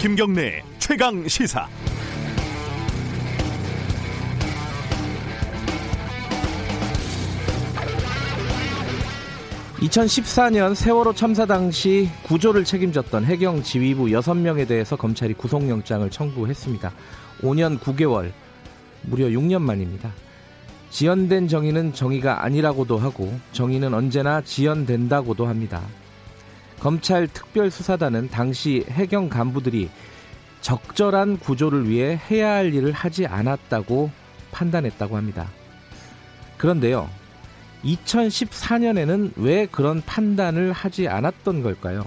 김경래 최강 시사. (2014년) 세월호 참사 당시 구조를 책임졌던 해경 지휘부 6명에 대해서 검찰이 구속영장을 청구했습니다. 5년 9개월, 무려 6년 만입니다. 지연된 정의는 정의가 아니라고도 하고 정의는 언제나 지연된다고도 합니다. 검찰 특별수사단은 당시 해경 간부들이 적절한 구조를 위해 해야 할 일을 하지 않았다고 판단했다고 합니다. 그런데요, 2014년에는 왜 그런 판단을 하지 않았던 걸까요?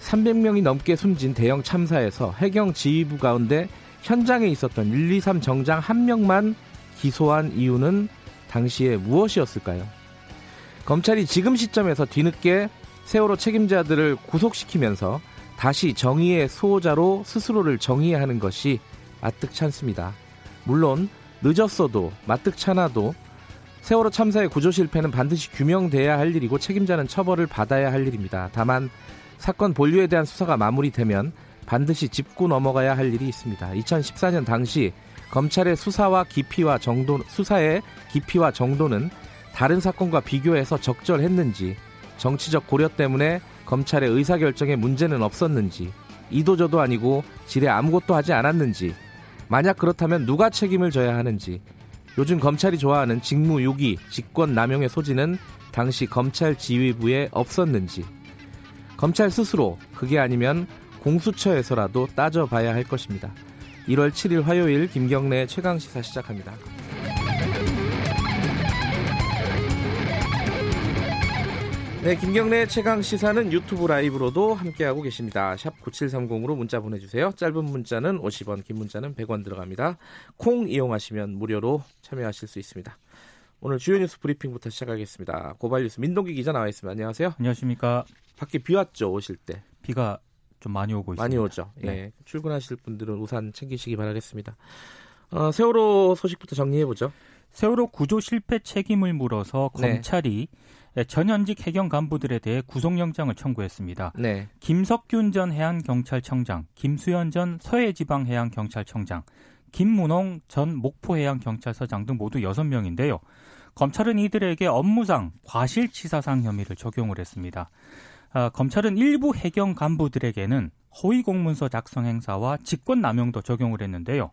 300명이 넘게 숨진 대형 참사에서 해경 지휘부 가운데 현장에 있었던 123 정장 한 명만 기소한 이유는 당시에 무엇이었을까요? 검찰이 지금 시점에서 뒤늦게 세월호 책임자들을 구속시키면서 다시 정의의 수호자로 스스로를 정의하는 것이 마뜩찮습니다. 물론 늦었어도 마뜩찮아도 세월호 참사의 구조 실패는 반드시 규명돼야 할 일이고 책임자는 처벌을 받아야 할 일입니다. 다만 사건 본류에 대한 수사가 마무리되면 반드시 짚고 넘어가야 할 일이 있습니다. 2014년 당시 검찰의 수사와 깊이와 정도 수사의 깊이와 정도는 다른 사건과 비교해서 적절했는지 정치적 고려 때문에 검찰의 의사결정에 문제는 없었는지 이도저도 아니고 질에 아무것도 하지 않았는지 만약 그렇다면 누가 책임을 져야 하는지 요즘 검찰이 좋아하는 직무유기, 직권남용의 소지는 당시 검찰 지휘부에 없었는지 검찰 스스로 그게 아니면 공수처에서라도 따져봐야 할 것입니다. 1월 7일 화요일 김경래 최강 시사 시작합니다. 네, 김경래 최강 시사는 유튜브 라이브로도 함께하고 계십니다. 샵 9730으로 문자 보내주세요. 짧은 문자는 50원, 긴 문자는 100원 들어갑니다. 콩 이용하시면 무료로 참여하실 수 있습니다. 오늘 주요 뉴스 브리핑부터 시작하겠습니다. 고발 뉴스 민동기 기자 나와 있습니다. 안녕하세요. 안녕하십니까. 밖에 비 왔죠, 오실 때. 비가 좀 많이 오고 있습니다. 많이 오죠. 네. 예. 출근하실 분들은 우산 챙기시기 바라겠습니다. 어, 세월호 소식부터 정리해 보죠. 세월호 구조 실패 책임을 물어서 네. 검찰이 전현직 해경 간부들에 대해 구속영장을 청구했습니다. 네. 김석균 전 해안경찰청장, 김수현 전 서해지방해양경찰청장, 김문홍 전 목포해양경찰서장 등 모두 6명인데요. 검찰은 이들에게 업무상 과실치사상 혐의를 적용을 했습니다. 아, 검찰은 일부 해경 간부들에게는 허위 공문서 작성 행사와 직권 남용도 적용을 했는데요.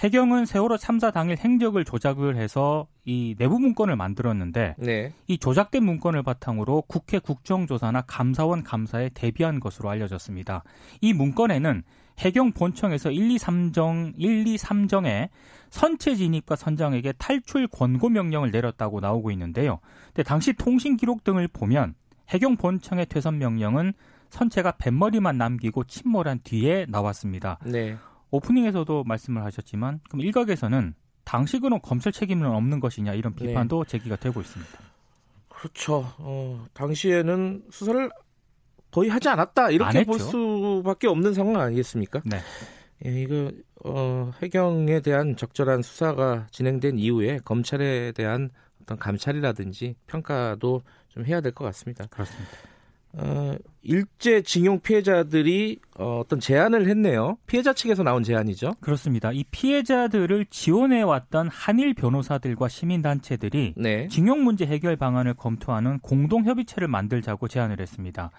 해경은 세월호 참사 당일 행적을 조작을 해서 이 내부 문건을 만들었는데 네. 이 조작된 문건을 바탕으로 국회 국정조사나 감사원 감사에 대비한 것으로 알려졌습니다. 이 문건에는 해경 본청에서 1, 2, 3정 1, 2, 3정에 선체 진입과 선장에게 탈출 권고 명령을 내렸다고 나오고 있는데요. 근데 당시 통신 기록 등을 보면 해경 본청의 퇴선 명령은 선체가 뱃머리만 남기고 침몰한 뒤에 나왔습니다. 네. 오프닝에서도 말씀을 하셨지만 그럼 일각에서는 당시그는 검찰 책임은 없는 것이냐 이런 네. 비판도 네. 제기가 되고 있습니다. 그렇죠. 어, 당시에는 수사를 거의 하지 않았다 이렇게 볼 수밖에 없는 상황 아니겠습니까? 네. 예, 이거 어, 해경에 대한 적절한 수사가 진행된 이후에 검찰에 대한 어떤 감찰이라든지 평가도 좀 해야 될 것 같습니다. 그렇습니다. 어, 일제 징용 피해자들이 어, 어떤 제안을 했네요. 피해자 측에서 나온 제안이죠. 그렇습니다. 이 피해자들을 지원해 왔던 한일 변호사들과 시민 단체들이 네. 징용 문제 해결 방안을 검토하는 공동 협의체를 만들자고 제안을 했습니다.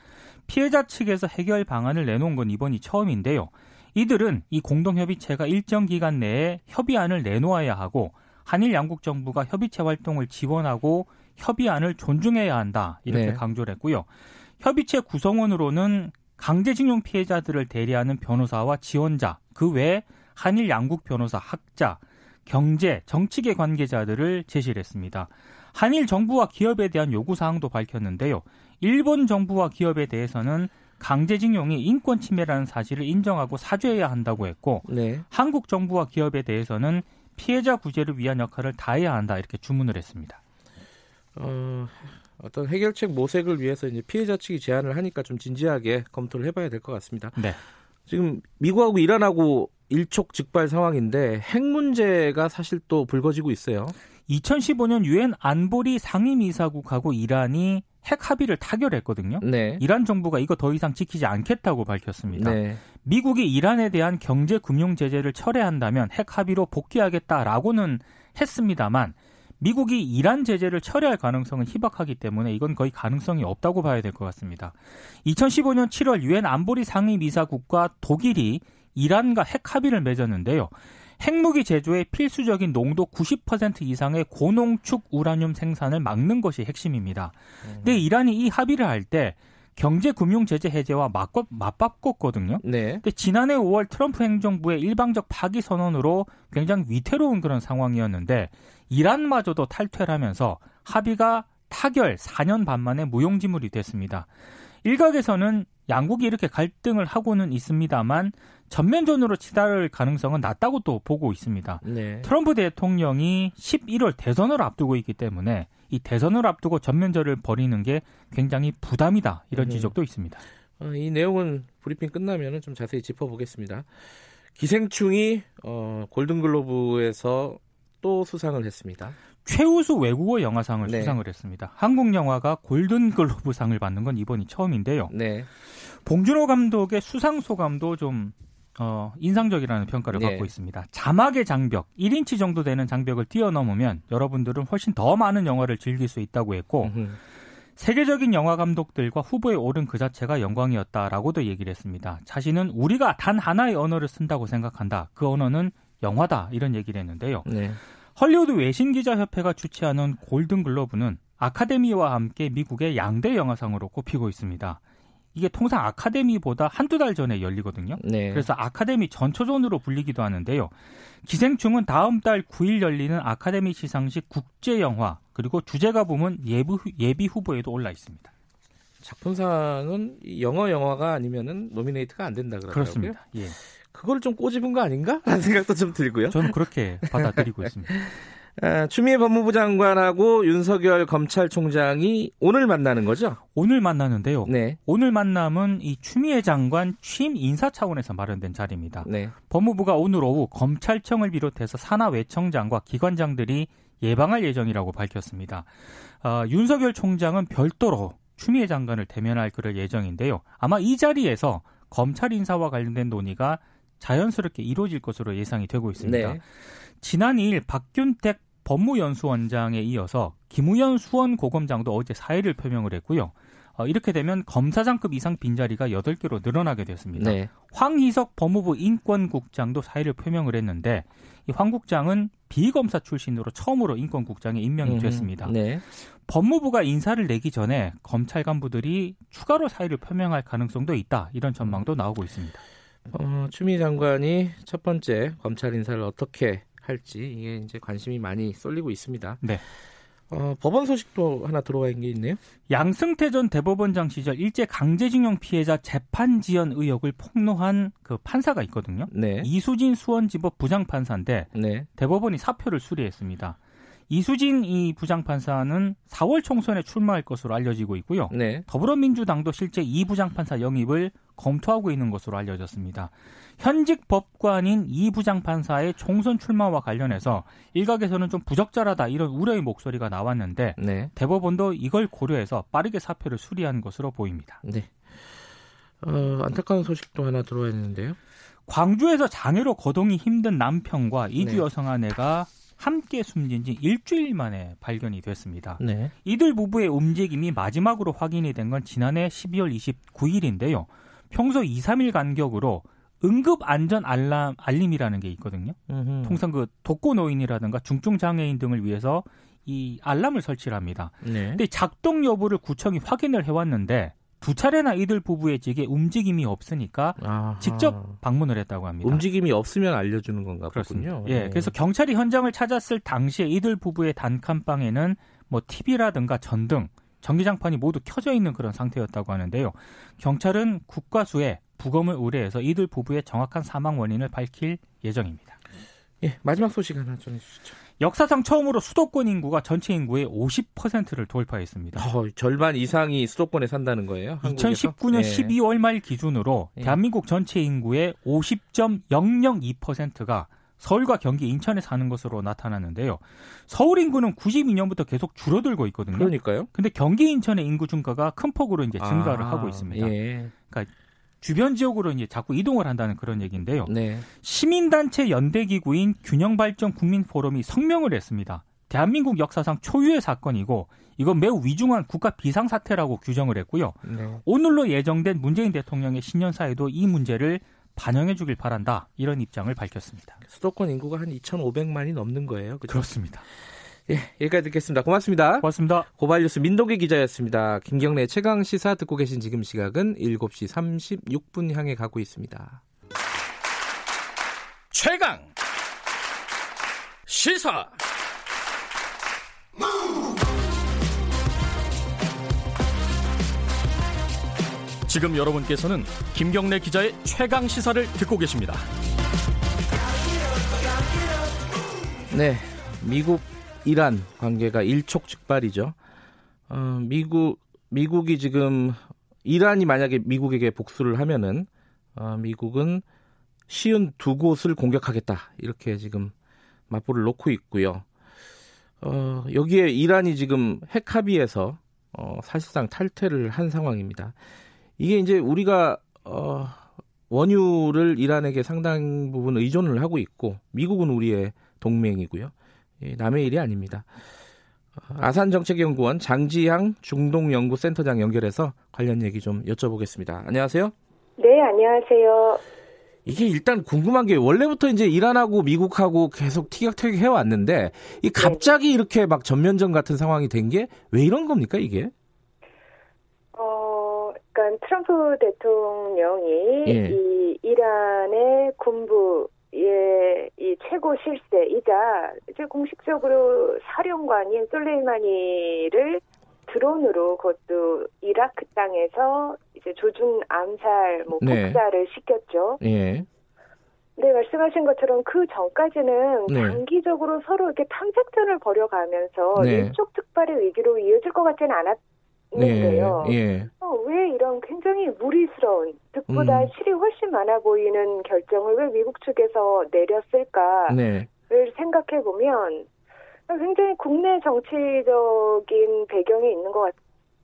피해자 측에서 해결 방안을 내놓은 건 이번이 처음인데요. 이들은 이 공동 협의체가 일정 기간 내에 협의안을 내놓아야 하고 한일 양국 정부가 협의체 활동을 지원하고 협의안을 존중해야 한다 이렇게 네. 강조를 했고요. 협의체 구성원으로는 강제징용 피해자들을 대리하는 변호사와 지원자, 그외 한일 양국 변호사, 학자, 경제, 정치계 관계자들을 제시를 했습니다. 한일 정부와 기업에 대한 요구 사항도 밝혔는데요. 일본 정부와 기업에 대해서는 강제징용이 인권 침해라는 사실을 인정하고 사죄해야 한다고 했고 네. 한국 정부와 기업에 대해서는 피해자 구제를 위한 역할을 다해야 한다 이렇게 주문을 했습니다. 어, 어떤 해결책 모색을 위해서 이제 피해자 측이 제안을 하니까 좀 진지하게 검토를 해봐야 될 것 같습니다. 네. 지금 미국하고 이란하고 일촉즉발 상황인데 핵 문제가 사실 또 불거지고 있어요. 2015년 유엔 안보리 상임이사국하고 이란이 핵 합의를 타결했거든요. 네. 이란 정부가 이거 더 이상 지키지 않겠다고 밝혔습니다. 네. 미국이 이란에 대한 경제 금융 제재를 철회한다면 핵 합의로 복귀하겠다라고는 했습니다만 미국이 이란 제재를 철회할 가능성은 희박하기 때문에 이건 거의 가능성이 없다고 봐야 될 것 같습니다. 2015년 7월 유엔 안보리 상임 이사국과 독일이 이란과 핵 합의를 맺었는데요. 핵무기 제조의 필수적인 농도 90% 이상의 고농축 우라늄 생산을 막는 것이 핵심입니다. 근데 이란이 이 합의를 할때 경제 금융 제재 해제와 맞고, 맞바꿨거든요. 네. 근데 지난해 5월 트럼프 행정부의 일방적 파기 선언으로 굉장히 위태로운 그런 상황이었는데 이란마저도 탈퇴를 하면서 합의가 타결 4년 반 만에 무용지물이 됐습니다. 일각에서는 양국이 이렇게 갈등을 하고는 있습니다만 전면전으로 치달을 가능성은 낮다고 또 보고 있습니다. 네. 트럼프 대통령이 11월 대선을 앞두고 있기 때문에 이 대선을 앞두고 전면전을 벌이는 게 굉장히 부담이다 이런 네. 지적도 있습니다. 어, 이 내용은 브리핑 끝나면 좀 자세히 짚어보겠습니다. 기생충이 어, 골든글로브에서 또 수상을 했습니다. 최우수 외국어 영화상을 네. 수상을 했습니다. 한국 영화가 골든글로브상을 받는 건 이번이 처음인데요. 네. 봉준호 감독의 수상 소감도 좀 어, 인상적이라는 평가를 네. 받고 있습니다. 자막의 장벽, 1인치 정도 되는 장벽을 뛰어넘으면 여러분들은 훨씬 더 많은 영화를 즐길 수 있다고 했고 음흠. 세계적인 영화 감독들과 후보에 오른 그 자체가 영광이었다라고도 얘기를 했습니다. 자신은 우리가 단 하나의 언어를 쓴다고 생각한다. 그 언어는 영화다. 이런 얘기를 했는데요. 네. 헐리우드 외신 기자 협회가 주최하는 골든글로브는 아카데미와 함께 미국의 양대 영화상으로 꼽히고 있습니다. 이게 통상 아카데미보다 한두 달 전에 열리거든요. 네. 그래서 아카데미 전초전으로 불리기도 하는데요. 기생충은 다음 달 9일 열리는 아카데미 시상식 국제 영화 그리고 주제가 부문 예비, 예비 후보에도 올라 있습니다. 작품상은 영어 영화가 아니면은 노미네이트가 안 된다 그러더라고요. 그렇습니다. 예. 그걸 좀 꼬집은 거 아닌가? 라는 생각도 좀 들고요. 저는 그렇게 받아들이고 있습니다. 아, 추미애 법무부 장관하고 윤석열 검찰총장이 오늘 만나는 거죠? 오늘 만나는데요. 네. 오늘 만남은 이 추미애 장관 취임 인사 차원에서 마련된 자리입니다. 네. 법무부가 오늘 오후 검찰청을 비롯해서 산하 외청장과 기관장들이 예방할 예정이라고 밝혔습니다. 어, 윤석열 총장은 별도로 추미애 장관을 대면할 그럴 예정인데요. 아마 이 자리에서 검찰 인사와 관련된 논의가 자연스럽게 이루어질 것으로 예상이 되고 있습니다. 네. 지난 2일 박균택 법무연수원장에 이어서 김우현 수원고검장도 어제 사의를 표명을 했고요. 어, 이렇게 되면 검사장급 이상 빈자리가 8개로 늘어나게 됐습니다. 네. 황희석 법무부 인권국장도 사의를 표명을 했는데 이 황 국장은 비검사 출신으로 처음으로 인권국장에 임명이 음, 됐습니다. 네. 법무부가 인사를 내기 전에 검찰 간부들이 추가로 사의를 표명할 가능성도 있다. 이런 전망도 나오고 있습니다. 어, 추미 장관이 첫 번째 검찰 인사를 어떻게 할지 이게 이제 관심이 많이 쏠리고 있습니다. 네. 어, 법원 소식도 하나 들어와 있는 게 있네요. 양승태 전 대법원장 시절 일제 강제징용 피해자 재판 지연 의혹을 폭로한 그 판사가 있거든요. 네. 이수진 수원지법 부장판사인데 네. 대법원이 사표를 수리했습니다. 이수진 이 부장판사는 4월 총선에 출마할 것으로 알려지고 있고요. 네. 더불어민주당도 실제 이 부장판사 영입을 검토하고 있는 것으로 알려졌습니다. 현직 법관인 이 부장판사의 총선 출마와 관련해서 일각에서는 좀 부적절하다 이런 우려의 목소리가 나왔는데 네. 대법원도 이걸 고려해서 빠르게 사표를 수리한 것으로 보입니다. 네. 어, 안타까운 소식도 하나 들어와 있는데요. 광주에서 장애로 거동이 힘든 남편과 이주 네. 여성 아내가 함께 숨진 지 일주일 만에 발견이 됐습니다. 네. 이들 부부의 움직임이 마지막으로 확인이 된 건 지난해 12월 29일인데요. 평소 2, 3일 간격으로 응급 안전 알람 알림이라는 게 있거든요. 음흠. 통상 그 독거 노인이라든가 중증 장애인 등을 위해서 이 알람을 설치를 합니다. 네. 근데 작동 여부를 구청이 확인을 해왔는데 두 차례나 이들 부부의 집에 움직임이 없으니까 아하. 직접 방문을 했다고 합니다. 움직임이 없으면 알려주는 건가 그렇습니다. 보군요. 예, 네. 그래서 경찰이 현장을 찾았을 당시에 이들 부부의 단칸방에는 뭐 TV라든가 전등, 전기장판이 모두 켜져 있는 그런 상태였다고 하는데요. 경찰은 국과수에 부검을 의뢰해서 이들 부부의 정확한 사망 원인을 밝힐 예정입니다. 예, 마지막 소식 하나 전해주시죠. 역사상 처음으로 수도권 인구가 전체 인구의 50%를 돌파했습니다. 어, 절반 이상이 수도권에 산다는 거예요? 한국에서? 2019년 네. 12월 말 기준으로 네. 대한민국 전체 인구의 50.002%가 서울과 경기, 인천에 사는 것으로 나타났는데요. 서울 인구는 92년부터 계속 줄어들고 있거든요. 그러니까요. 근데 경기, 인천의 인구 증가가 큰 폭으로 이제 증가를 아, 하고 있습니다. 예. 그러니까 주변 지역으로 이제 자꾸 이동을 한다는 그런 얘기인데요. 네. 시민단체 연대기구인 균형발전 국민포럼이 성명을 했습니다. 대한민국 역사상 초유의 사건이고 이건 매우 위중한 국가 비상사태라고 규정을 했고요. 네. 오늘로 예정된 문재인 대통령의 신년사에도 이 문제를 반영해 주길 바란다. 이런 입장을 밝혔습니다. 수도권 인구가 한 2,500만이 넘는 거예요. 그렇죠? 그렇습니다. 예, 여기까지 듣겠습니다. 고맙습니다. 고맙습니다. 고발뉴스 민동기 기자였습니다. 김경래 최강 시사 듣고 계신 지금 시각은 7시 36분 향해 가고 있습니다. 최강 시사 지금 여러분께서는 김경래 기자의 최강 시사를 듣고 계십니다. 네, 미국 이란 관계가 일촉즉발이죠. 어, 미국 미국이 지금 이란이 만약에 미국에게 복수를 하면은 어, 미국은 쉬운 두 곳을 공격하겠다 이렇게 지금 맞불을 놓고 있고요. 어, 여기에 이란이 지금 핵 합의에서 어, 사실상 탈퇴를 한 상황입니다. 이게 이제 우리가 어, 원유를 이란에게 상당 부분 의존을 하고 있고 미국은 우리의 동맹이고요. 예, 남의 일이 아닙니다. 어, 아산정책연구원 장지향 중동연구센터장 연결해서 관련 얘기 좀 여쭤보겠습니다. 안녕하세요. 네, 안녕하세요. 이게 일단 궁금한 게 원래부터 이제 이란하고 미국하고 계속 티격태격 해왔는데 이 네. 갑자기 네. 이렇게 막 전면전 같은 상황이 된 게 왜 이런 겁니까 이게? 그러니까 트럼프 대통령이 예. 이 이란의 군부 의이 최고 실세이자 이제 공식적으로 사령관인 솔레이마니를 드론으로 그것도 이라크 땅에서 이제 조준 암살 뭐 네. 폭사를 네. 시켰죠. 예. 네, 말씀하신 것처럼 그 전까지는 네. 단기적으로 서로 이렇게 탐색전을 벌여가면서 네. 일촉 특발의 위기로 이어질 것 같지는 않았 있는데요. 예, 예. 어, 왜 이런 굉장히 무리스러운 득보다 음. 실이 훨씬 많아 보이는 결정을 왜 미국 측에서 내렸을까를 네. 생각해 보면 굉장히 국내 정치적인 배경이 있는 것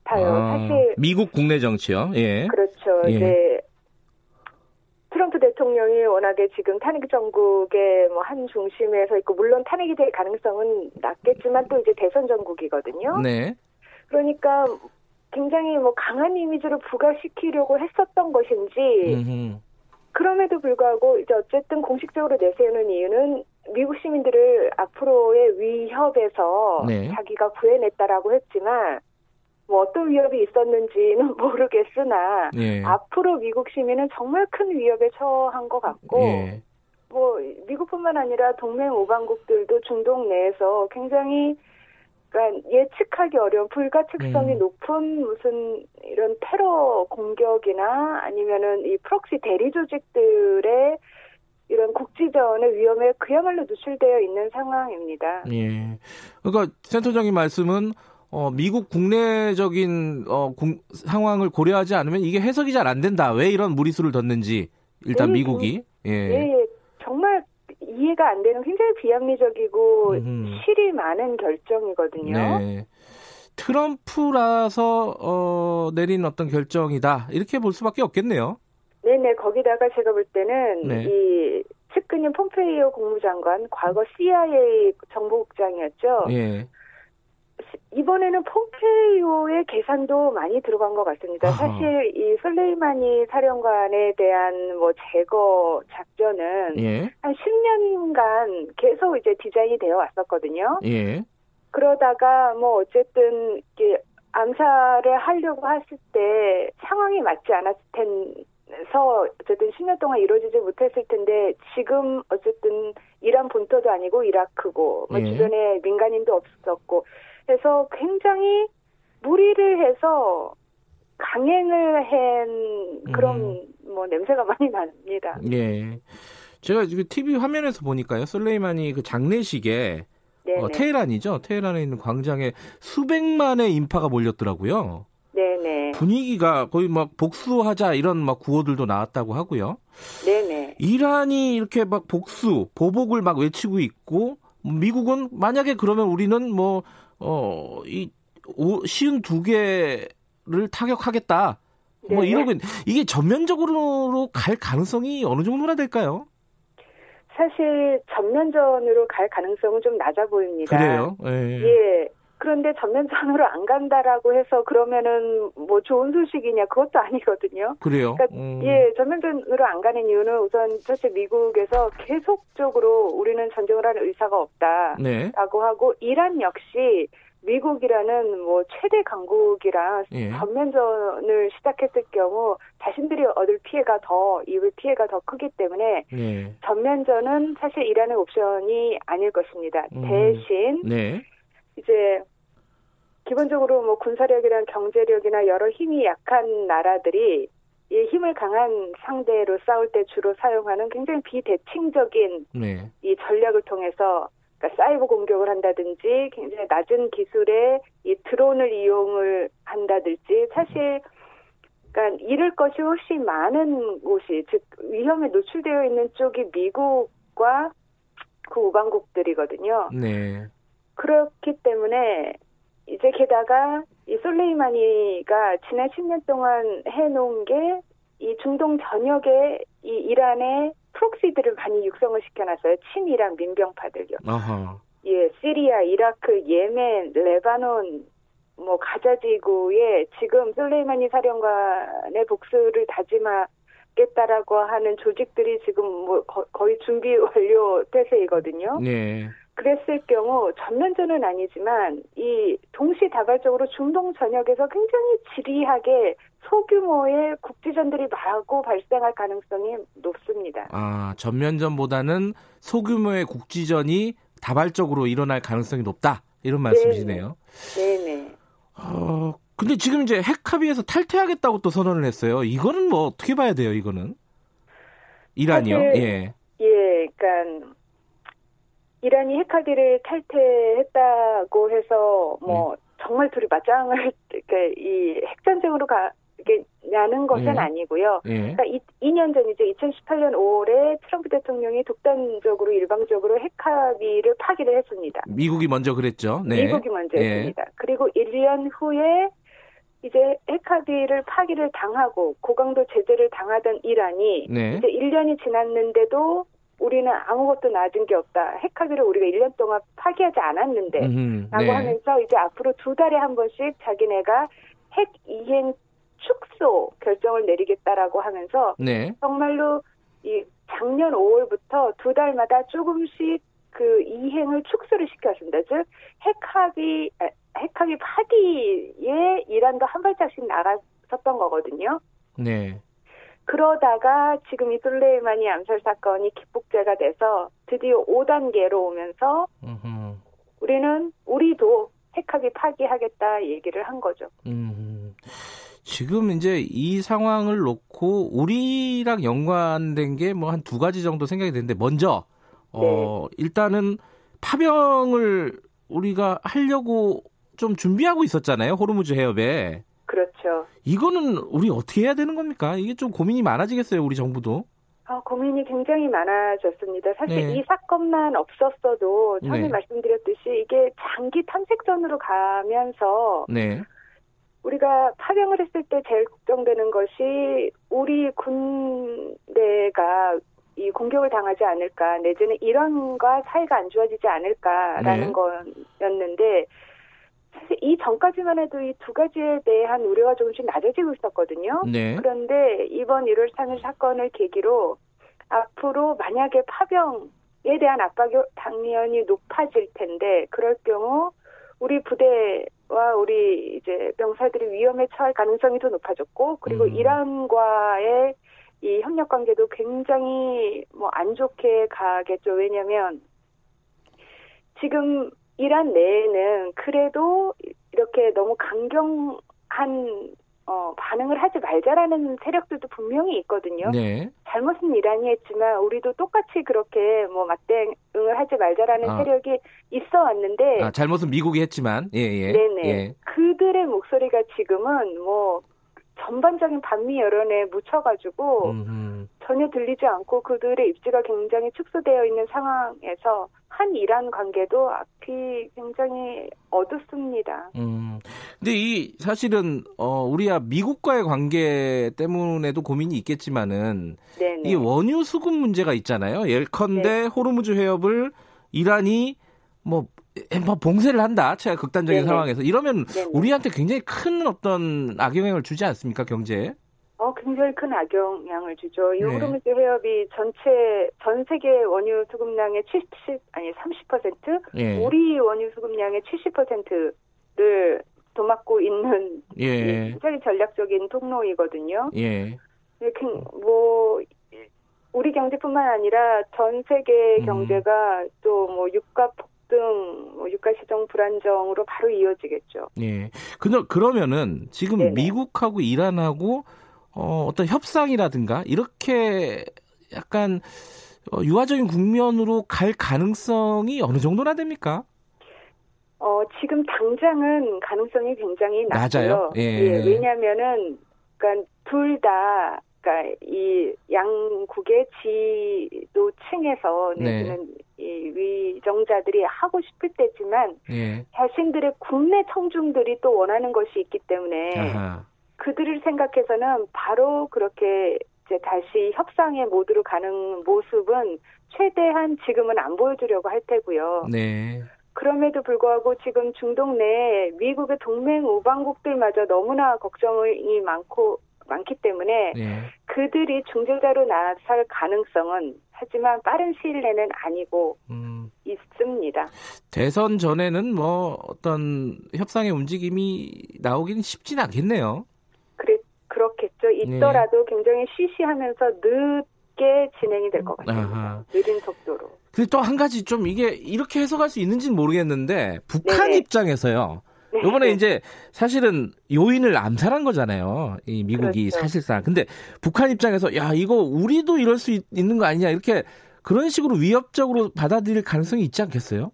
같아요. 아, 사실 미국 국내 정치요. 예. 그렇죠. 예. 이제 트럼프 대통령이 워낙에 지금 탄핵 정국의 뭐 한 중심에 서 있고 물론 탄핵이 될 가능성은 낮겠지만 또 이제 대선 정국이거든요. 네. 그러니까 굉장히 뭐 강한 이미지를 부각시키려고 했었던 것인지 음흠. 그럼에도 불구하고 이제 어쨌든 공식적으로 내세우는 이유는 미국 시민들을 앞으로의 위협에서 네. 자기가 구해냈다라고 했지만 뭐 어떤 위협이 있었는지는 모르겠으나 예. 앞으로 미국 시민은 정말 큰 위협에 처한 것 같고 예. 뭐 미국뿐만 아니라 동맹 우방국들도 중동 내에서 굉장히 그러니까 예측하기 어려운 불가측성이 음. 높은 무슨 이런 테러 공격이나 아니면은 이 proxy 대리 조직들의 이런 국지전의 위험에 그야말로 노출되어 있는 상황입니다. 예. 그러니까 센터장님 말씀은 어, 미국 국내적인 어, 공, 상황을 고려하지 않으면 이게 해석이 잘 안 된다. 왜 이런 무리수를 뒀는지 일단 네, 미국이 예. 예, 예. 이해가 안 되는 굉장히 비합리적이고 음흠. 실이 많은 결정이거든요. 네. 트럼프라서 어, 내린 어떤 결정이다 이렇게 볼 수밖에 없겠네요. 네네 거기다가 제가 볼 때는 네. 이 측근인 폼페이오 국무장관 과거 CIA 정보국장이었죠. 예. 이번에는 폼페이오의 계산도 많이 들어간 것 같습니다. 사실 이 솔레이마니 사령관에 대한 뭐 제거 작전은 예. 한 10년간 계속 이제 디자인이 되어 왔었거든요. 예. 그러다가 뭐 어쨌든 이게 암살을 하려고 했을 때 상황이 맞지 않았을 텐서 어쨌든 10년 동안 이루어지지 못했을 텐데 지금 어쨌든 이란 본토도 아니고 이라크고 뭐 예. 주변에 민간인도 없었고 그래서 굉장히 무리를 해서 강행을 한 그런 음. 뭐 냄새가 많이 납니다. 예. 제가 지금 TV 화면에서 보니까요. 솔레이마니 그 장례식에 어, 테헤란이죠. 테헤란에 있는 광장에 수백만의 인파가 몰렸더라고요. 네네. 분위기가 거의 막 복수하자 이런 막 구호들도 나왔다고 하고요. 네네. 이란이 이렇게 막 복수, 보복을 막 외치고 있고 미국은 만약에 그러면 우리는 뭐 어, 이 쉬운 두 개를 타격하겠다. 뭐 네. 이러고 이게 전면적으로 갈 가능성이 어느 정도나 될까요? 사실 전면전으로 갈 가능성은 좀 낮아 보입니다. 그래요? 예. 예. 그런데 전면전으로 안 간다라고 해서 그러면은 뭐 좋은 소식이냐 그것도 아니거든요. 그래요? 그러니까 음. 예, 전면전으로 안 가는 이유는 우선 사실 미국에서 계속적으로 우리는 전쟁을 하는 의사가 없다라고 네. 하고 이란 역시 미국이라는 뭐 최대 강국이랑 예. 전면전을 시작했을 경우 자신들이 얻을 피해가 더 입을 피해가 더 크기 때문에 예. 전면전은 사실 이란의 옵션이 아닐 것입니다. 음. 대신 네. 이제 기본적으로 뭐 군사력이나 경제력이나 여러 힘이 약한 나라들이 이 힘을 강한 상대로 싸울 때 주로 사용하는 굉장히 비대칭적인 네. 이 전략을 통해서 그러니까 사이버 공격을 한다든지 굉장히 낮은 기술의 이 드론을 이용을 한다든지 사실 그러니까 잃을 것이 훨씬 많은 곳이 즉 위험에 노출되어 있는 쪽이 미국과 그 우방국들이거든요. 네. 그렇기 때문에 이제 게다가 이 솔레이마니가 지난 10년 동안 해놓은 게 이 중동 전역에 이 이란의 프록시들을 많이 육성을 시켜놨어요. 친이란 민병파들요. 아하. 예, 시리아, 이라크, 예멘, 레바논, 뭐 가자지구에 지금 솔레이마니 사령관의 복수를 다짐하겠다라고 하는 조직들이 지금 뭐 거 의 준비 완료 태세이거든요. 네. 그랬을 경우 전면전은 아니지만 이 동시다발적으로 중동 전역에서 굉장히 지리하게 소규모의 국지전들이 마구 발생할 가능성이 높습니다. 아 전면전보다는 소규모의 국지전이 다발적으로 일어날 가능성이 높다 이런 말씀이시네요. 네네. 어 근데 지금 이제 핵 합의에서 탈퇴하겠다고 또 선언을 했어요. 이거는 뭐 어떻게 봐야 돼요? 이거는 이란이요? 예. 예, 그러니까 이란이 핵합의를 탈퇴했다고 해서 뭐 네. 정말 둘이 맞짱을 이렇게 이 핵전쟁으로 가 냐는 것은 네. 아니고요. 네. 그러니까 이, 2년 전이죠. 2018년 5월에 트럼프 대통령이 독단적으로 일방적으로 핵합의를 파기를 했습니다. 미국이 먼저 그랬죠. 네. 미국이 먼저 네. 했습니다. 그리고 1년 후에 이제 핵합의를 파기를 당하고 고강도 제재를 당하던 이란이 네. 이제 1년이 지났는데도 우리는 아무것도 낮은 게 없다. 핵합의를 우리가 1년 동안 파기하지 않았는데 음흠, 라고 네. 하면서 이제 앞으로 두 달에 한 번씩 자기네가 핵 이행 축소 결정을 내리겠다라고 하면서 네. 정말로 이 작년 5월부터 두 달마다 조금씩 그 이행을 축소를 시켰습니다. 즉 핵합의 핵합의 파기에 이란도 한 발짝씩 나갔었던 거거든요. 네. 그러다가 지금 이 솔레이마니 암살 사건이 기폭제가 돼서 드디어 5단계로 오면서 음흠. 우리는 우리도 핵합의 파기하겠다 얘기를 한 거죠. 음. 지금 이제 이 상황을 놓고 우리랑 연관된 게 뭐 한 두 가지 정도 생각이 되는데 먼저 어 네. 일단은 파병을 우리가 하려고 좀 준비하고 있었잖아요 호르무즈 해협에. 그렇죠. 이거는 우리 어떻게 해야 되는 겁니까? 이게 좀 고민이 많아지겠어요, 우리 정부도. 아, 고민이 굉장히 많아졌습니다. 사실 네. 이 사건만 없었어도 처음에 네. 말씀드렸듯이 이게 장기 탐색전으로 가면서 네. 우리가 파병을 했을 때 제일 걱정되는 것이 우리 군대가 이 공격을 당하지 않을까 내지는 이란과 사이가 안 좋아지지 않을까라는 네. 거였는데 사실 이 전까지만 해도 이 두 가지에 대한 우려가 조금씩 낮아지고 있었거든요. 네. 그런데 이번 1월 3일 사건을 계기로 앞으로 만약에 파병에 대한 압박이 당연히 높아질 텐데 그럴 경우 우리 부대와 우리 이제 병사들이 위험에 처할 가능성이 더 높아졌고 그리고 음. 이란과의 이 협력 관계도 굉장히 뭐 안 좋게 가겠죠. 왜냐하면 지금 이란 내에는 그래도 이렇게 너무 강경한 어, 반응을 하지 말자라는 세력들도 분명히 있거든요. 네. 잘못은 이란이 했지만 우리도 똑같이 그렇게 뭐 맞대응을 하지 말자라는 아. 세력이 있어 왔는데 아, 잘못은 미국이 했지만 예, 예. 네네. 예. 그들의 목소리가 지금은 뭐 전반적인 반미 여론에 묻혀가지고 음흠. 전혀 들리지 않고 그들의 입지가 굉장히 축소되어 있는 상황에서 한 이란 관계도 앞이 굉장히 어둡습니다. 음. 근데 이 사실은 어 우리야 미국과의 관계 때문에도 고민이 있겠지만은 네네. 이 원유 수급 문제가 있잖아요. 예컨대 네. 호르무즈 해협을 이란이 뭐, 뭐 봉쇄를 한다. 최 극단적인 네네. 상황에서 이러면 네네. 우리한테 굉장히 큰 어떤 악영향을 주지 않습니까 경제에? 어, 굉장히 큰 악영향을 주죠. 이 네. 호르무즈 해협이 전체 전 세계 원유 수급량의 70 아니 30% 예. 우리 원유 수급량의 70%를 도맡고 있는 예. 굉장히 전략적인 통로이거든요. 예. 뭐 우리 경제뿐만 아니라 전 세계 음. 경제가 음. 또뭐 유가 폭등, 뭐 유가 시장 불안정으로 바로 이어지겠죠. 예. 근데 그러면은 지금 네네. 미국하고 이란하고 어, 어떤 협상이라든가 이렇게 약간 어, 유화적인 국면으로 갈 가능성이 어느 정도나 됩니까? 어, 지금 당장은 가능성이 굉장히 낮아요. 예. 예. 왜냐면은, 그러니까 둘 다, 그러니까 이 양국의 지도층에서 네. 내지는 이 위정자들이 하고 싶을 때지만 예. 자신들의 국내 청중들이 또 원하는 것이 있기 때문에 아하. 그들을 생각해서는 바로 그렇게 이제 다시 협상의 모드로 가는 모습은 최대한 지금은 안 보여주려고 할 테고요. 네. 그럼에도 불구하고 지금 중동 내에 미국의 동맹 우방국들마저 너무나 걱정이 많고 많기 때문에 네. 그들이 중재자로 나설 가능성은 하지만 빠른 시일 내는 아니고 음. 있습니다. 대선 전에는 뭐 어떤 협상의 움직임이 나오기는 쉽진 않겠네요. 그렇겠죠. 있더라도 네. 굉장히 쉬쉬하면서 늦게 진행이 될 것 같아요. 아하. 느린 속도로. 근데 또 한 가지 좀 이게 이렇게 해석할 수 있는지는 모르겠는데 북한 네 입장에서요. 네. 이번에 이제 사실은 요인을 암살한 거잖아요. 이 미국이 그렇죠. 사실상. 근데 북한 입장에서 야 이거 우리도 이럴 수 있, 는거 아니냐 이렇게 그런 식으로 위협적으로 받아들일 가능성이 있지 않겠어요?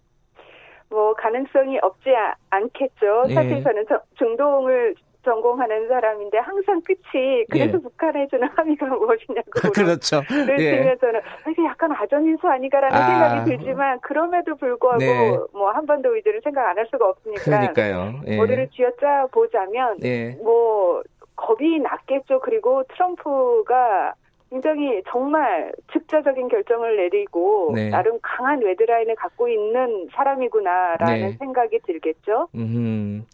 뭐 가능성이 없지 않겠죠. 사실 네. 저는 중동을 전공하는 사람인데 항상 끝이 그래서 예. 북한에 주는 함의가 무엇이냐고 그렇죠. 그러면서는 예. 이게 약간 아전인수 아니가라는 아. 생각이 들지만 그럼에도 불구하고 네. 뭐한 번도 의지를 생각 안 할 수가 없으니까 그러니까요. 예. 머리를 쥐어짜 보자면 예. 뭐 겁이 났겠죠. 그리고 트럼프가 굉장히 정말 즉자적인 결정을 내리고 네. 나름 강한 외드라인을 갖고 있는 사람이구나라는 네. 생각이 들겠죠. 음.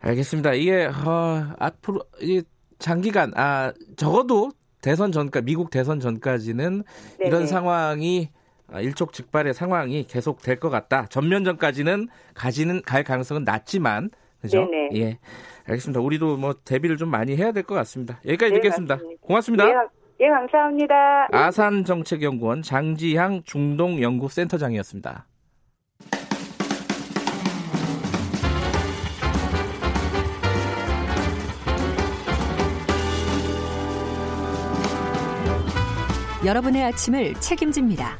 알겠습니다. 이게 어, 앞으로 이 장기간 아 적어도 대선 전까 미국 대선 전까지는 네네. 이런 상황이 아, 일촉즉발의 상황이 계속 될 것 같다. 전면전까지는 가지는 갈 가능성은 낮지만 그죠? 네네. 예. 알겠습니다. 우리도 뭐 대비를 좀 많이 해야 될 것 같습니다. 여기까지 네, 듣겠습니다. 맞습니다. 고맙습니다. 예, 예, 감사합니다. 아산정책연구원 장지향 중동연구센터장이었습니다. 여러분의 아침을 책임집니다.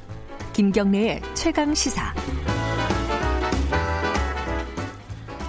김경래의 최강 시사.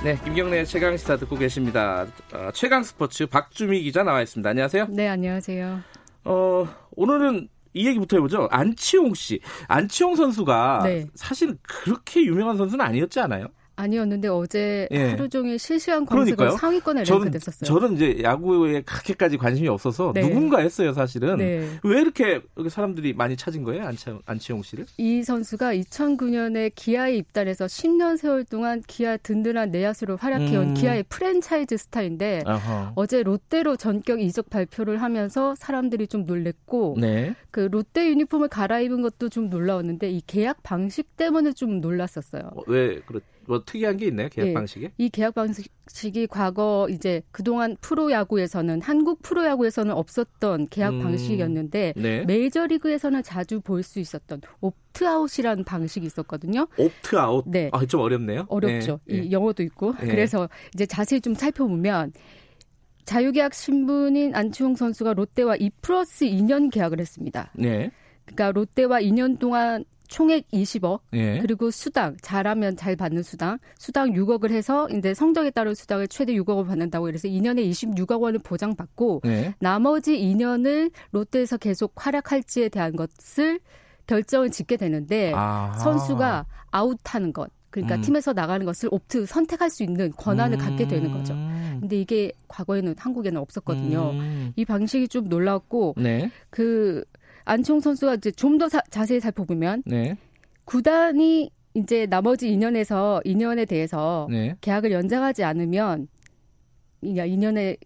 네, 김경래 최강 시사 듣고 계십니다. 어, 최강 스포츠 박주미 기자 나와 있습니다. 안녕하세요. 네, 안녕하세요. 어, 오늘은 이 얘기부터 해보죠. 안치홍 씨. 안치홍 선수가 네. 사실 그렇게 유명한 선수는 아니었지 않아요? 아니었는데 어제 예. 하루 종일 실시간 검색어 상위권에 랭크됐었어요. 저는 이제 야구에 그렇게까지 관심이 없어서 네. 누군가 했어요, 사실은. 네. 왜 이렇게 사람들이 많이 찾은 거예요, 안치홍, 안치홍 씨를? 이 선수가 2009년에 기아에 입단해서 10년 세월 동안 기아 든든한 내야수로 활약해온 음. 기아의 프랜차이즈 스타인데 어허. 어제 롯데로 전격 이적 발표를 하면서 사람들이 좀 놀랬고 네. 그 롯데 유니폼을 갈아입은 것도 좀 놀라웠는데 이 계약 방식 때문에 좀 놀랐었어요. 어, 왜 그렇? 뭐 특이한 게 있나요? 계약 네. 방식이? 이 계약 방식이 과거 이제 그동안 프로야구에서는 한국 프로야구에서는 없었던 계약 음, 방식이었는데 네. 메이저리그에서는 자주 볼 수 있었던 옵트아웃이라는 방식이 있었거든요. 옵트아웃? 네. 아, 좀 어렵네요. 어렵죠. 네. 이 네. 영어도 있고. 네. 그래서 이제 자세히 좀 살펴보면 자유계약 신분인 안치홍 선수가 롯데와 2 플러스 2년 계약을 했습니다. 네. 그러니까 롯데와 2년 동안 총액 20억 예. 그리고 수당 잘하면 잘 받는 수당 수당 6억을 해서 이제 성적에 따른 수당을 최대 6억을 받는다고 그래서 2년에 26억 원을 보장받고 예. 나머지 2년을 롯데에서 계속 활약할지에 대한 것을 결정을 짓게 되는데 아하. 선수가 아웃하는 것 그러니까 음. 팀에서 나가는 것을 옵트 선택할 수 있는 권한을 음. 갖게 되는 거죠. 근데 이게 과거에는 한국에는 없었거든요. 음. 이 방식이 좀 놀랐고 네. 그 안총 선수가 이제 좀 더 자세히 살펴보면 네. 구단이 이제 나머지 2년에서 2년에 대해서 네. 계약을 연장하지 않으면 2년에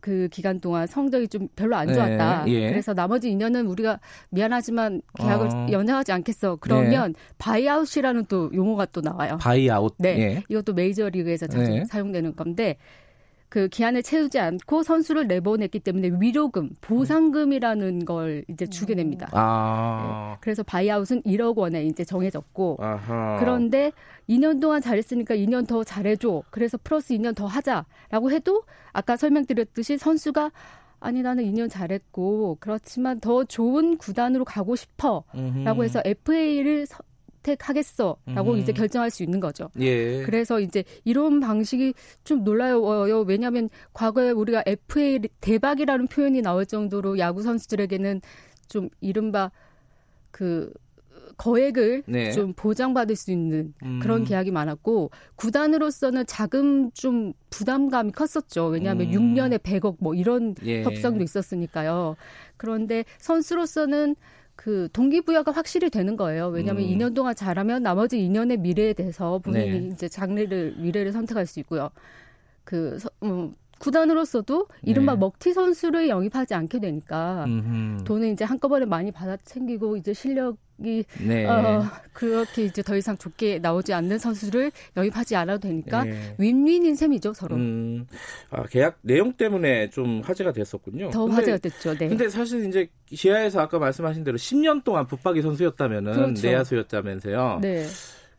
그 기간 동안 성적이 좀 별로 안 좋았다. 네, 예. 그래서 나머지 2년은 우리가 미안하지만 계약을 어. 연장하지 않겠어. 그러면 네. buyout이라는 또 용어가 또 나와요. buyout. 네. 예. 이것도 메이저리그에서 자주 네. 사용되는 건데 그 기한을 채우지 않고 선수를 내보냈기 때문에 위로금, 보상금이라는 걸 이제 주게 됩니다. 아. 네. 그래서 buyout은 1억 원에 이제 정해졌고 아하. 그런데 2년 동안 잘했으니까 2년 더 잘해줘. 그래서 플러스 2년 더 하자라고 해도 아까 설명드렸듯이 선수가 아니 나는 2년 잘했고 그렇지만 더 좋은 구단으로 가고 싶어라고 해서 FA를 선택하겠어라고 음. 이제 결정할 수 있는 거죠. 예. 그래서 이제 이런 방식이 좀 놀라요. 왜냐하면 과거에 우리가 FA 대박이라는 표현이 나올 정도로 야구 선수들에게는 좀 이른바 그 거액을 네. 좀 보장받을 수 있는 음. 그런 계약이 많았고 구단으로서는 자금 좀 부담감이 컸었죠. 왜냐하면 음. 6년에 100억 뭐 이런 예. 협상도 있었으니까요. 그런데 선수로서는 그 동기부여가 확실히 되는 거예요. 왜냐하면 음. 2년 동안 잘하면 나머지 2년의 미래에 대해서 본인이 네. 이제 장래를 미래를 선택할 수 있고요. 그 음, 구단으로서도 이른바 네. 먹튀 선수를 영입하지 않게 되니까 음흠. 돈을 이제 한꺼번에 많이 받아 챙기고 이제 실력 이 네. 어, 그렇게 이제 더 이상 좋게 나오지 않는 선수를 영입하지 않아도 되니까 네. 윈윈인 셈이죠 서로. 음, 아, 계약 내용 때문에 좀 화제가 됐었군요. 더 근데, 화제가 됐죠. 네. 근데 사실 이제 기아에서 아까 말씀하신 대로 10년 동안 붙박이 선수였다면은 그렇죠. 내야수였다면서요. 네.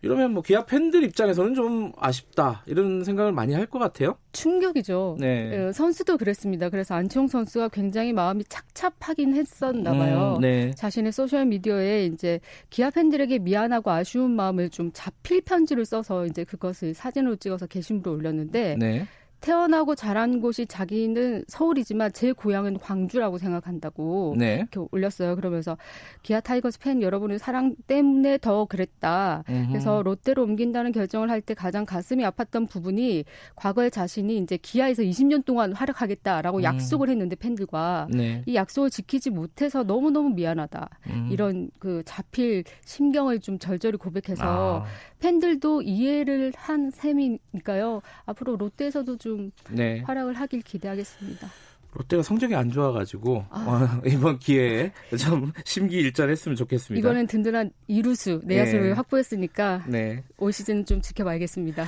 이러면 뭐 기아 팬들 입장에서는 좀 아쉽다 이런 생각을 많이 할 것 같아요. 충격이죠. 네. 네. 선수도 그랬습니다. 그래서 안치홍 선수가 굉장히 마음이 착잡하긴 했었나 봐요. 음, 네. 자신의 소셜 미디어에 이제 기아 팬들에게 미안하고 아쉬운 마음을 좀 자필 편지를 써서 이제 그것을 사진으로 찍어서 게시물을 올렸는데 네. 태어나고 자란 곳이 자기는 서울이지만 제 고향은 광주라고 생각한다고 네. 이렇게 올렸어요. 그러면서 기아 타이거스 팬 여러분의 사랑 때문에 더 그랬다. 음흠. 그래서 롯데로 옮긴다는 결정을 할 때 가장 가슴이 아팠던 부분이 과거에 자신이 이제 기아에서 20년 동안 활약하겠다라고 음. 약속을 했는데 팬들과 네. 이 약속을 지키지 못해서 너무 너무 미안하다. 음. 이런 그 자필 심경을 좀 절절히 고백해서 아. 팬들도 이해를 한 셈이니까요. 앞으로 롯데에서도 좀 네. 활약을 하길 기대하겠습니다. 롯데가 성적이 안 좋아가지고 아. 어, 이번 기회에 좀 심기일전했으면 좋겠습니다. 이번엔 든든한 이루수 내야수를 네. 확보했으니까 네. 올 시즌 좀 지켜봐야겠습니다.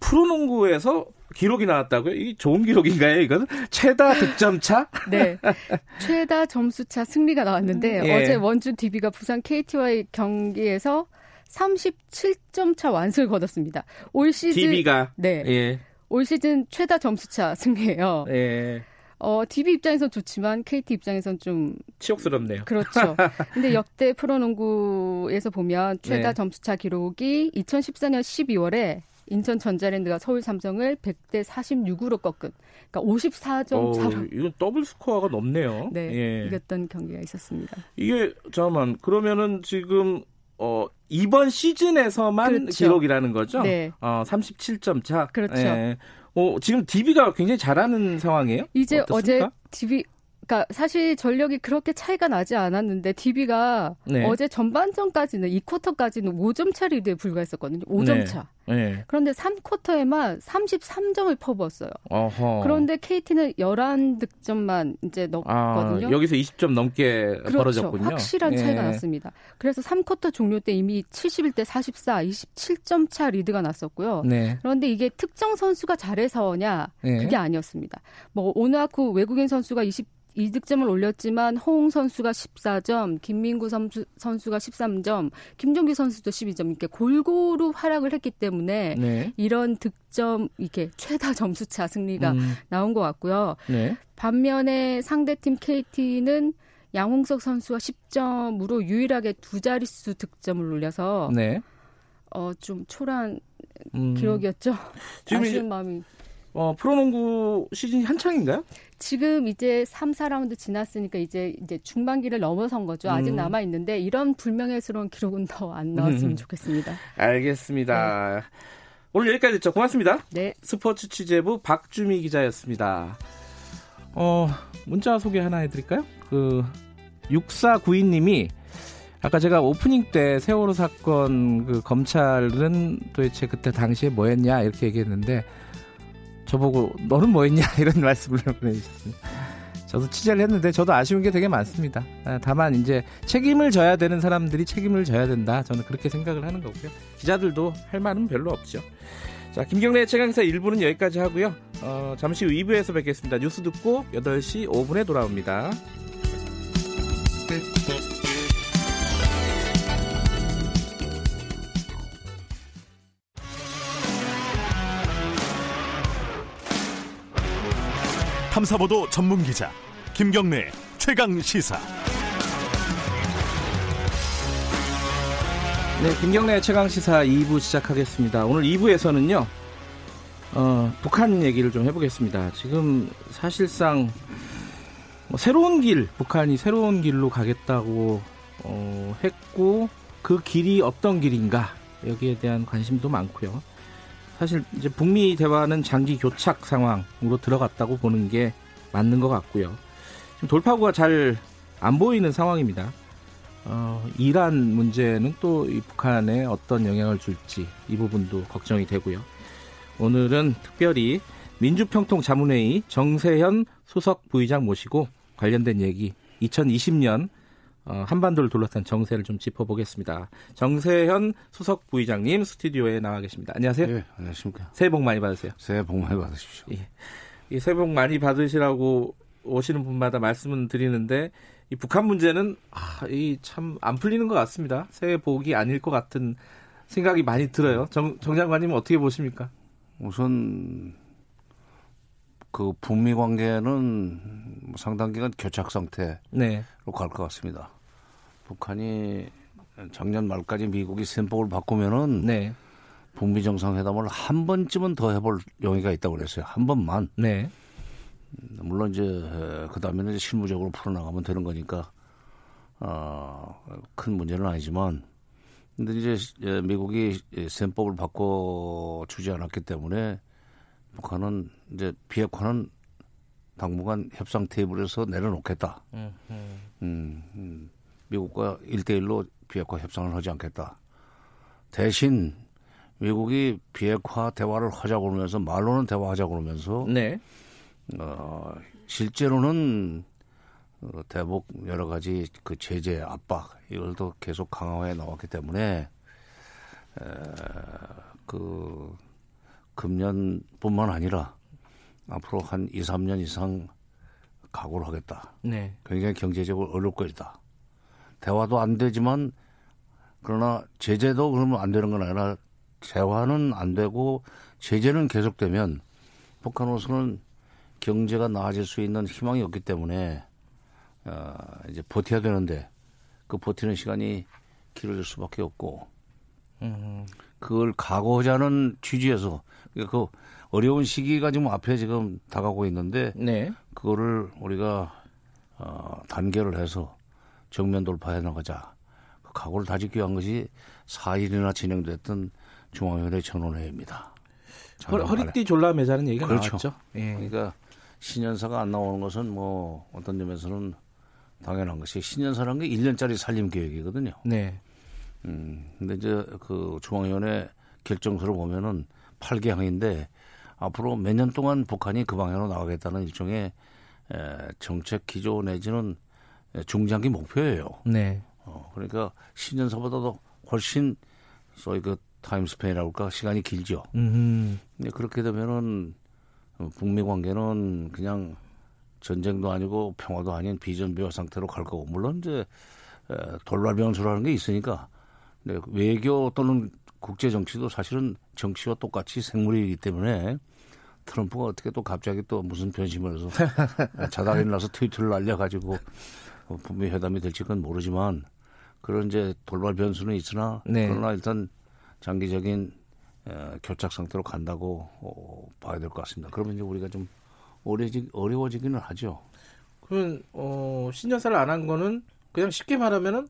프로농구에서 기록이 나왔다고요? 이 좋은 기록인가요? 이건 최다 득점차? 네, 최다 점수차 승리가 나왔는데 예. 어제 원주 DB가 부산 KT와의 경기에서 37점 차 완승을 거뒀습니다. 올 시즌 DB가 네. 예. 올 시즌 최다 점수차 승리예요. 예. 어, DB 입장에선 좋지만 KT 입장에선 좀 치욕스럽네요. 그렇죠. 근데 역대 프로농구에서 보면 최다 네. 점수차 기록이 2014년 12월에 인천 전자랜드가 서울 삼성을 100대 46으로 꺾은 그러니까 54점 차로 이건 더블 스코어가 넘네요. 네. 예. 이겼던 경기가 있었습니다. 이게 잠깐만 그러면은 지금 어 이번 시즌에서만 그렇죠. 기록이라는 거죠? 네. 어 37점 차. 그렇죠. 예. 어 지금 DB가 굉장히 잘하는 상황이에요? 이제 어떻습니까? 어제 DB 그러니까 사실 전력이 그렇게 차이가 나지 않았는데 DB가 네. 어제 전반전까지는 2쿼터까지는 5점 차 리드에 불과했었거든요. 5점 네. 차. 네. 그런데 3쿼터에만 33점을 퍼부었어요. 어허. 그런데 KT는 11득점만 이제 넣었거든요. 아, 여기서 20점 넘게 그렇죠. 벌어졌군요. 확실한 차이가 예. 났습니다. 그래서 3쿼터 종료 때 이미 71대 44, 27점 차 리드가 났었고요. 네. 그런데 이게 특정 선수가 잘해서냐 네. 그게 아니었습니다. 뭐 오나쿠 외국인 선수가 20 2득점을 올렸지만 호응 선수가 14점, 김민구 선수, 선수가 13점, 김종규 선수도 12점 이렇게 골고루 활약을 했기 때문에 네. 이런 득점 이렇게 최다 점수차 승리가 음. 나온 것 같고요. 네. 반면에 상대팀 KT는 양홍석 선수와 10점으로 유일하게 두 자릿수 득점을 올려서 네. 어, 좀 초라한 음. 기록이었죠. 지금 아쉬운 마음이. 어, 프로농구 시즌이 한창인가요? 지금 이제 3, 4라운드 지났으니까 이제 이제 중반기를 넘어선 거죠. 아직 음. 남아 있는데 이런 불명예스러운 기록은 더 안 나왔으면 음. 좋겠습니다. 알겠습니다. 네. 오늘 여기까지 듣죠. 고맙습니다. 네. 스포츠 취재부 박주미 기자였습니다. 어, 문자 소개 하나 해드릴까요? 그, 6492님이 아까 제가 오프닝 때 세월호 사건 그 검찰은 도대체 그때 당시에 뭐 했냐 이렇게 얘기했는데 저보고 너는 뭐 했냐 이런 말씀을 보내주셨습니다. 저도 취재를 했는데 저도 아쉬운 게 되게 많습니다. 아, 다만 이제 책임을 져야 되는 사람들이 책임을 져야 된다. 저는 그렇게 생각을 하는 거고요. 기자들도 할 말은 별로 없죠. 자, 김경래의 최강사 1부는 여기까지 하고요. 어, 잠시 후 2부에서 뵙겠습니다. 뉴스 듣고 8시 5분에 돌아옵니다. 탐사보도 전문 기자 김경래 최강 시사. 네, 김경래 최강 시사 2부 시작하겠습니다. 오늘 2부에서는요. 어, 북한 얘기를 좀 해보겠습니다. 지금 사실상 뭐 새로운 길, 북한이 새로운 길로 가겠다고 어, 했고 그 길이 어떤 길인가 여기에 대한 관심도 많고요. 사실 이제 북미 대화는 장기 교착 상황으로 들어갔다고 보는 게 맞는 것 같고요. 지금 돌파구가 잘 안 보이는 상황입니다. 어, 이란 문제는 또이 북한에 어떤 영향을 줄지 이 부분도 걱정이 되고요. 오늘은 특별히 민주평통 자문회의 정세현 수석 부의장 모시고 관련된 얘기 2020년 어, 한반도를 둘러싼 정세를 좀 짚어보겠습니다. 정세현 수석 부의장님 스튜디오에 나와 계십니다. 안녕하세요. 네, 안녕하십니까. 새해 복 많이 받으세요. 새해 복 많이 받으십시오. 예. 이 새해 복 많이 받으시라고 오시는 분마다 말씀은 드리는데 이 북한 문제는 아, 이참 안 풀리는 것 같습니다. 새해 복이 아닐 것 같은 생각이 많이 들어요. 정, 정 장관님은 어떻게 보십니까? 우선 그 북미 관계는 상당 기간 교착 상태로 네. 갈것 같습니다. 북한이 작년 말까지 미국이 셈법을 바꾸면은 네. 북미 정상회담을 한 번쯤은 더 해볼 용의가 있다고 그랬어요. 한 번만. 네. 물론 이제 그 다음에는 실무적으로 풀어나가면 되는 거니까 어, 큰 문제는 아니지만 근데 이제 미국이 셈법을 바꿔 주지 않았기 때문에 북한은 이제 비핵화는 당분간 협상 테이블에서 내려놓겠다. 음, 음, 미국과 일대일로 비핵화 협상을 하지 않겠다. 대신 미국이 비핵화 대화를 하자고 그러면서 말로는 대화하자고 그러면서 네. 어, 실제로는 어, 대북 여러 가지 그 제재 압박 이걸도 계속 강화해 나왔기 때문에 에, 그 금년뿐만 아니라 앞으로 한 2, 3년 이상 각오를 하겠다. 네. 굉장히 경제적으로 어려울 것이다. 대화도 안 되지만 그러나 제재도 그러면 안 되는 건 아니라 대화는 안 되고 제재는 계속되면 북한으로서는 경제가 나아질 수 있는 희망이 없기 때문에 어, 이제 버텨야 되는데 그 버티는 시간이 길어질 수밖에 없고 음. 그걸 각오하자는 취지에서 그 어려운 시기가 지금 앞에 지금 다가오고 있는데 네. 그거를 우리가 어, 단계를 해서 정면 돌파해 나가자. 그 각오를 다지기 위한 것이 4일이나 진행됐던 중앙위원회 전원회의입니다. 허리, 허리띠 졸라 매자는 얘기가 그렇죠. 나왔죠. 예. 그러니까 신년사가 안 나오는 것은 뭐 어떤 점에서는 당연한 것이 신년사라는 게 1년짜리 살림 계획이거든요. 네. 음, 근데 이제 그 중앙위원회 결정서를 보면은 8개항인데 앞으로 몇 년 동안 북한이 그 방향으로 나가겠다는 일종의 에, 정책 기조 내지는 중장기 목표예요. 네. 어, 그러니까 신년사보다도 훨씬 소위 그 타임스페인이라고 할까 시간이 길죠. 음. 근데 그렇게 되면은 북미 관계는 그냥 전쟁도 아니고 평화도 아닌 비전비화 상태로 갈 거고 물론 이제 돌발 변수라는 게 있으니까 외교 또는 국제 정치도 사실은 정치와 똑같이 생물이기 때문에 트럼프가 어떻게 또 갑자기 또 무슨 변심을 해서 자다리 나서 트위터를 날려가지고 뭐 북미 회담이 될지 그건 모르지만 그런 이제 돌발 변수는 있으나 네. 그러나 일단 장기적인 에, 교착 상태로 간다고 어, 봐야 될 것 같습니다. 그러면 이제 우리가 좀 어려지, 어려워지기는 하죠. 그러면 어, 신년사를 안 한 거는 그냥 쉽게 말하면은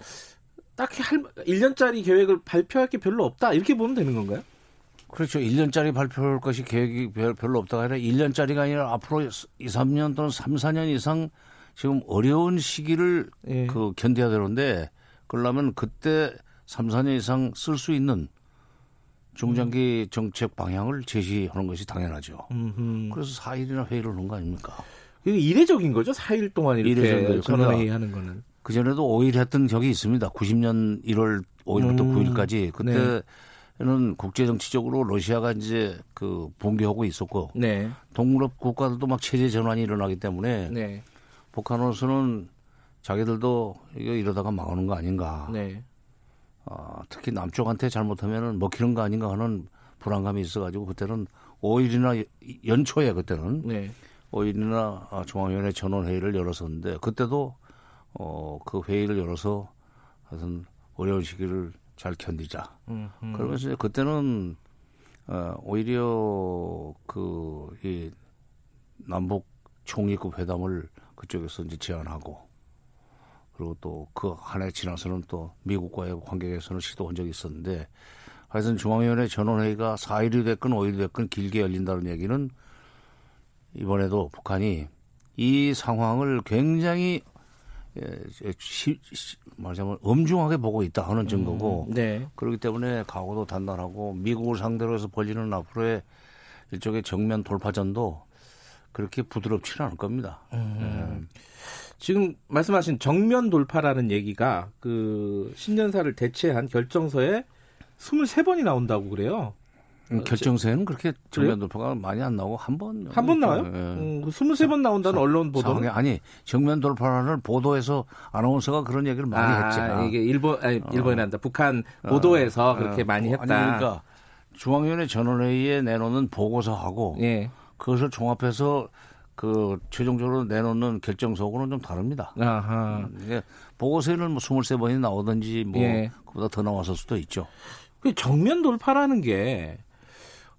딱히 할 1년짜리 계획을 발표할 게 별로 없다 이렇게 보면 되는 건가요? 그렇죠. 1년짜리 발표할 것이 계획이 별로 없다가 아니라 1년짜리가 아니라 앞으로 2, 3년 또는 3, 4년 이상 지금 어려운 시기를 예. 그 견뎌야 되는데 그러려면 그때 3, 4년 이상 쓸 수 있는 중장기 정책 방향을 제시하는 것이 당연하죠. 음흠. 그래서 4일이나 회의를 하는 거 아닙니까? 이게 이례적인 거죠? 4일 동안 이렇게 전원회의 하는 거는. 그전에도 5일 했던 적이 있습니다. 90년 1월 5일부터 음. 9일까지. 그때는 네. 국제정치적으로 러시아가 이제 그 붕괴하고 있었고 네. 동유럽 국가들도 막 체제 전환이 일어나기 때문에 네. 북한으로서는 자기들도 이거 이러다가 망하는 거 아닌가. 네. 어, 특히 남쪽한테 잘못하면은 먹히는 거 아닌가 하는 불안감이 있어가지고 그때는 5일이나 연초에 그때는 네. 5일이나 아, 중앙위원회 전원회의를 열었었는데 그때도 어, 그 회의를 열어서 하여튼 어려운 시기를 잘 견디자. 음, 음. 그러면서 그때는 어, 오히려 그 이 남북 총리급 회담을 그쪽에서 이제 제안하고 그리고 또 그 한 해 지나서는 또 미국과의 관계에서는 시도한 적이 있었는데 하여튼 중앙위원회 전원회의가 4일이 됐건 5일이 됐건 길게 열린다는 얘기는 이번에도 북한이 이 상황을 굉장히 예, 시, 시, 말하자면 엄중하게 보고 있다 하는 증거고 음, 네. 그렇기 때문에 각오도 단단하고 미국을 상대로 해서 벌리는 앞으로의 일종의 정면 돌파전도 그렇게 부드럽지는 않을 겁니다. 음. 네. 지금 말씀하신 정면 돌파라는 얘기가 그 신년사를 대체한 결정서에 23번이 나온다고 그래요. 음, 결정서에는 그렇게 정면 돌파가 많이 안 나오고 한 번. 한 번 나와요? 예. 음, 23번 나온다는 사, 언론 보도. 아니, 정면 돌파를 보도에서 아나운서가 그런 얘기를 많이 아, 했지. 이게 일본, 아니, 일본이 난다. 어. 북한 보도에서 어, 그렇게 어, 많이 했다. 아니, 그러니까 중앙위원회 전원회의에 내놓는 보고서하고 예. 그것을 종합해서 그 최종적으로 내놓는 결정서하고는 좀 다릅니다. 아하. 음, 보고서에는 뭐 23번이 나오든지 뭐 예. 그보다 더 나왔을 수도 있죠. 그 정면 돌파라는 게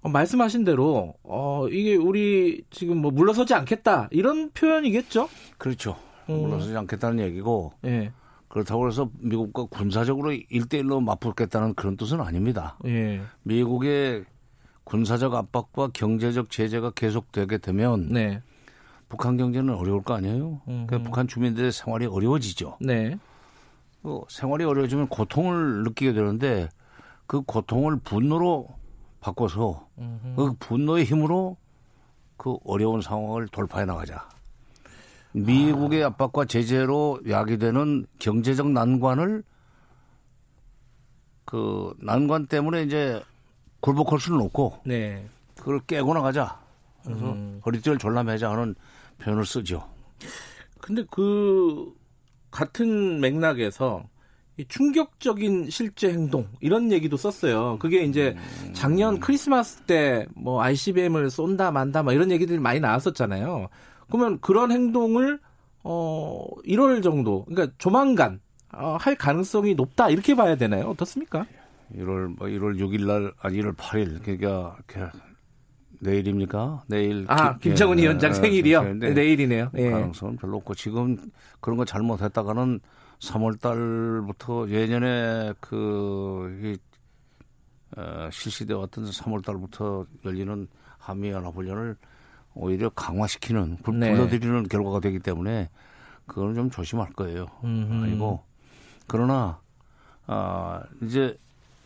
어, 말씀하신 대로 어 이게 우리 지금 뭐 물러서지 않겠다 이런 표현이겠죠? 그렇죠. 음. 물러서지 않겠다는 얘기고 예. 그렇다고 해서 미국과 군사적으로 일대일로 맞붙겠다는 그런 뜻은 아닙니다. 예. 미국의 군사적 압박과 경제적 제재가 계속되게 되면 네. 북한 경제는 어려울 거 아니에요. 그러니까 북한 주민들의 생활이 어려워지죠. 네. 어, 생활이 어려워지면 고통을 느끼게 되는데 그 고통을 분노로 바꿔서 음흠. 그 분노의 힘으로 그 어려운 상황을 돌파해 나가자. 미국의 아. 압박과 제재로 야기되는 경제적 난관을 그 난관 때문에 이제 굴복할 수는 없고 네. 그걸 깨고 나가자. 그래서 음. 허리띠를 졸라매자 하는 표현을 쓰죠. 근데 그 같은 맥락에서 이 충격적인 실제 행동 이런 얘기도 썼어요. 그게 이제 음. 작년 크리스마스 때 뭐 ICBM을 쏜다 만다 막 이런 얘기들이 많이 나왔었잖아요. 그러면 그런 행동을 어 1월 정도 그러니까 조만간 어, 할 가능성이 높다 이렇게 봐야 되나요? 어떻습니까? 1월 뭐 1월 6일 날 아니 1월 8일 그러니까 내일입니까? 내일 아 기, 김정은 예, 위원장 예, 생일이요? 네, 내일이네요. 예. 가능성은 별로 없고 지금 그런 거 잘못했다가는 3월 달부터 예년에 그 이, 어, 실시되어 왔던 3월 달부터 열리는 한미 연합 훈련을 오히려 강화시키는 불, 네. 불러들이는 결과가 되기 때문에 그거는 좀 조심할 거예요. 음흠. 아니고 그러나 아 이제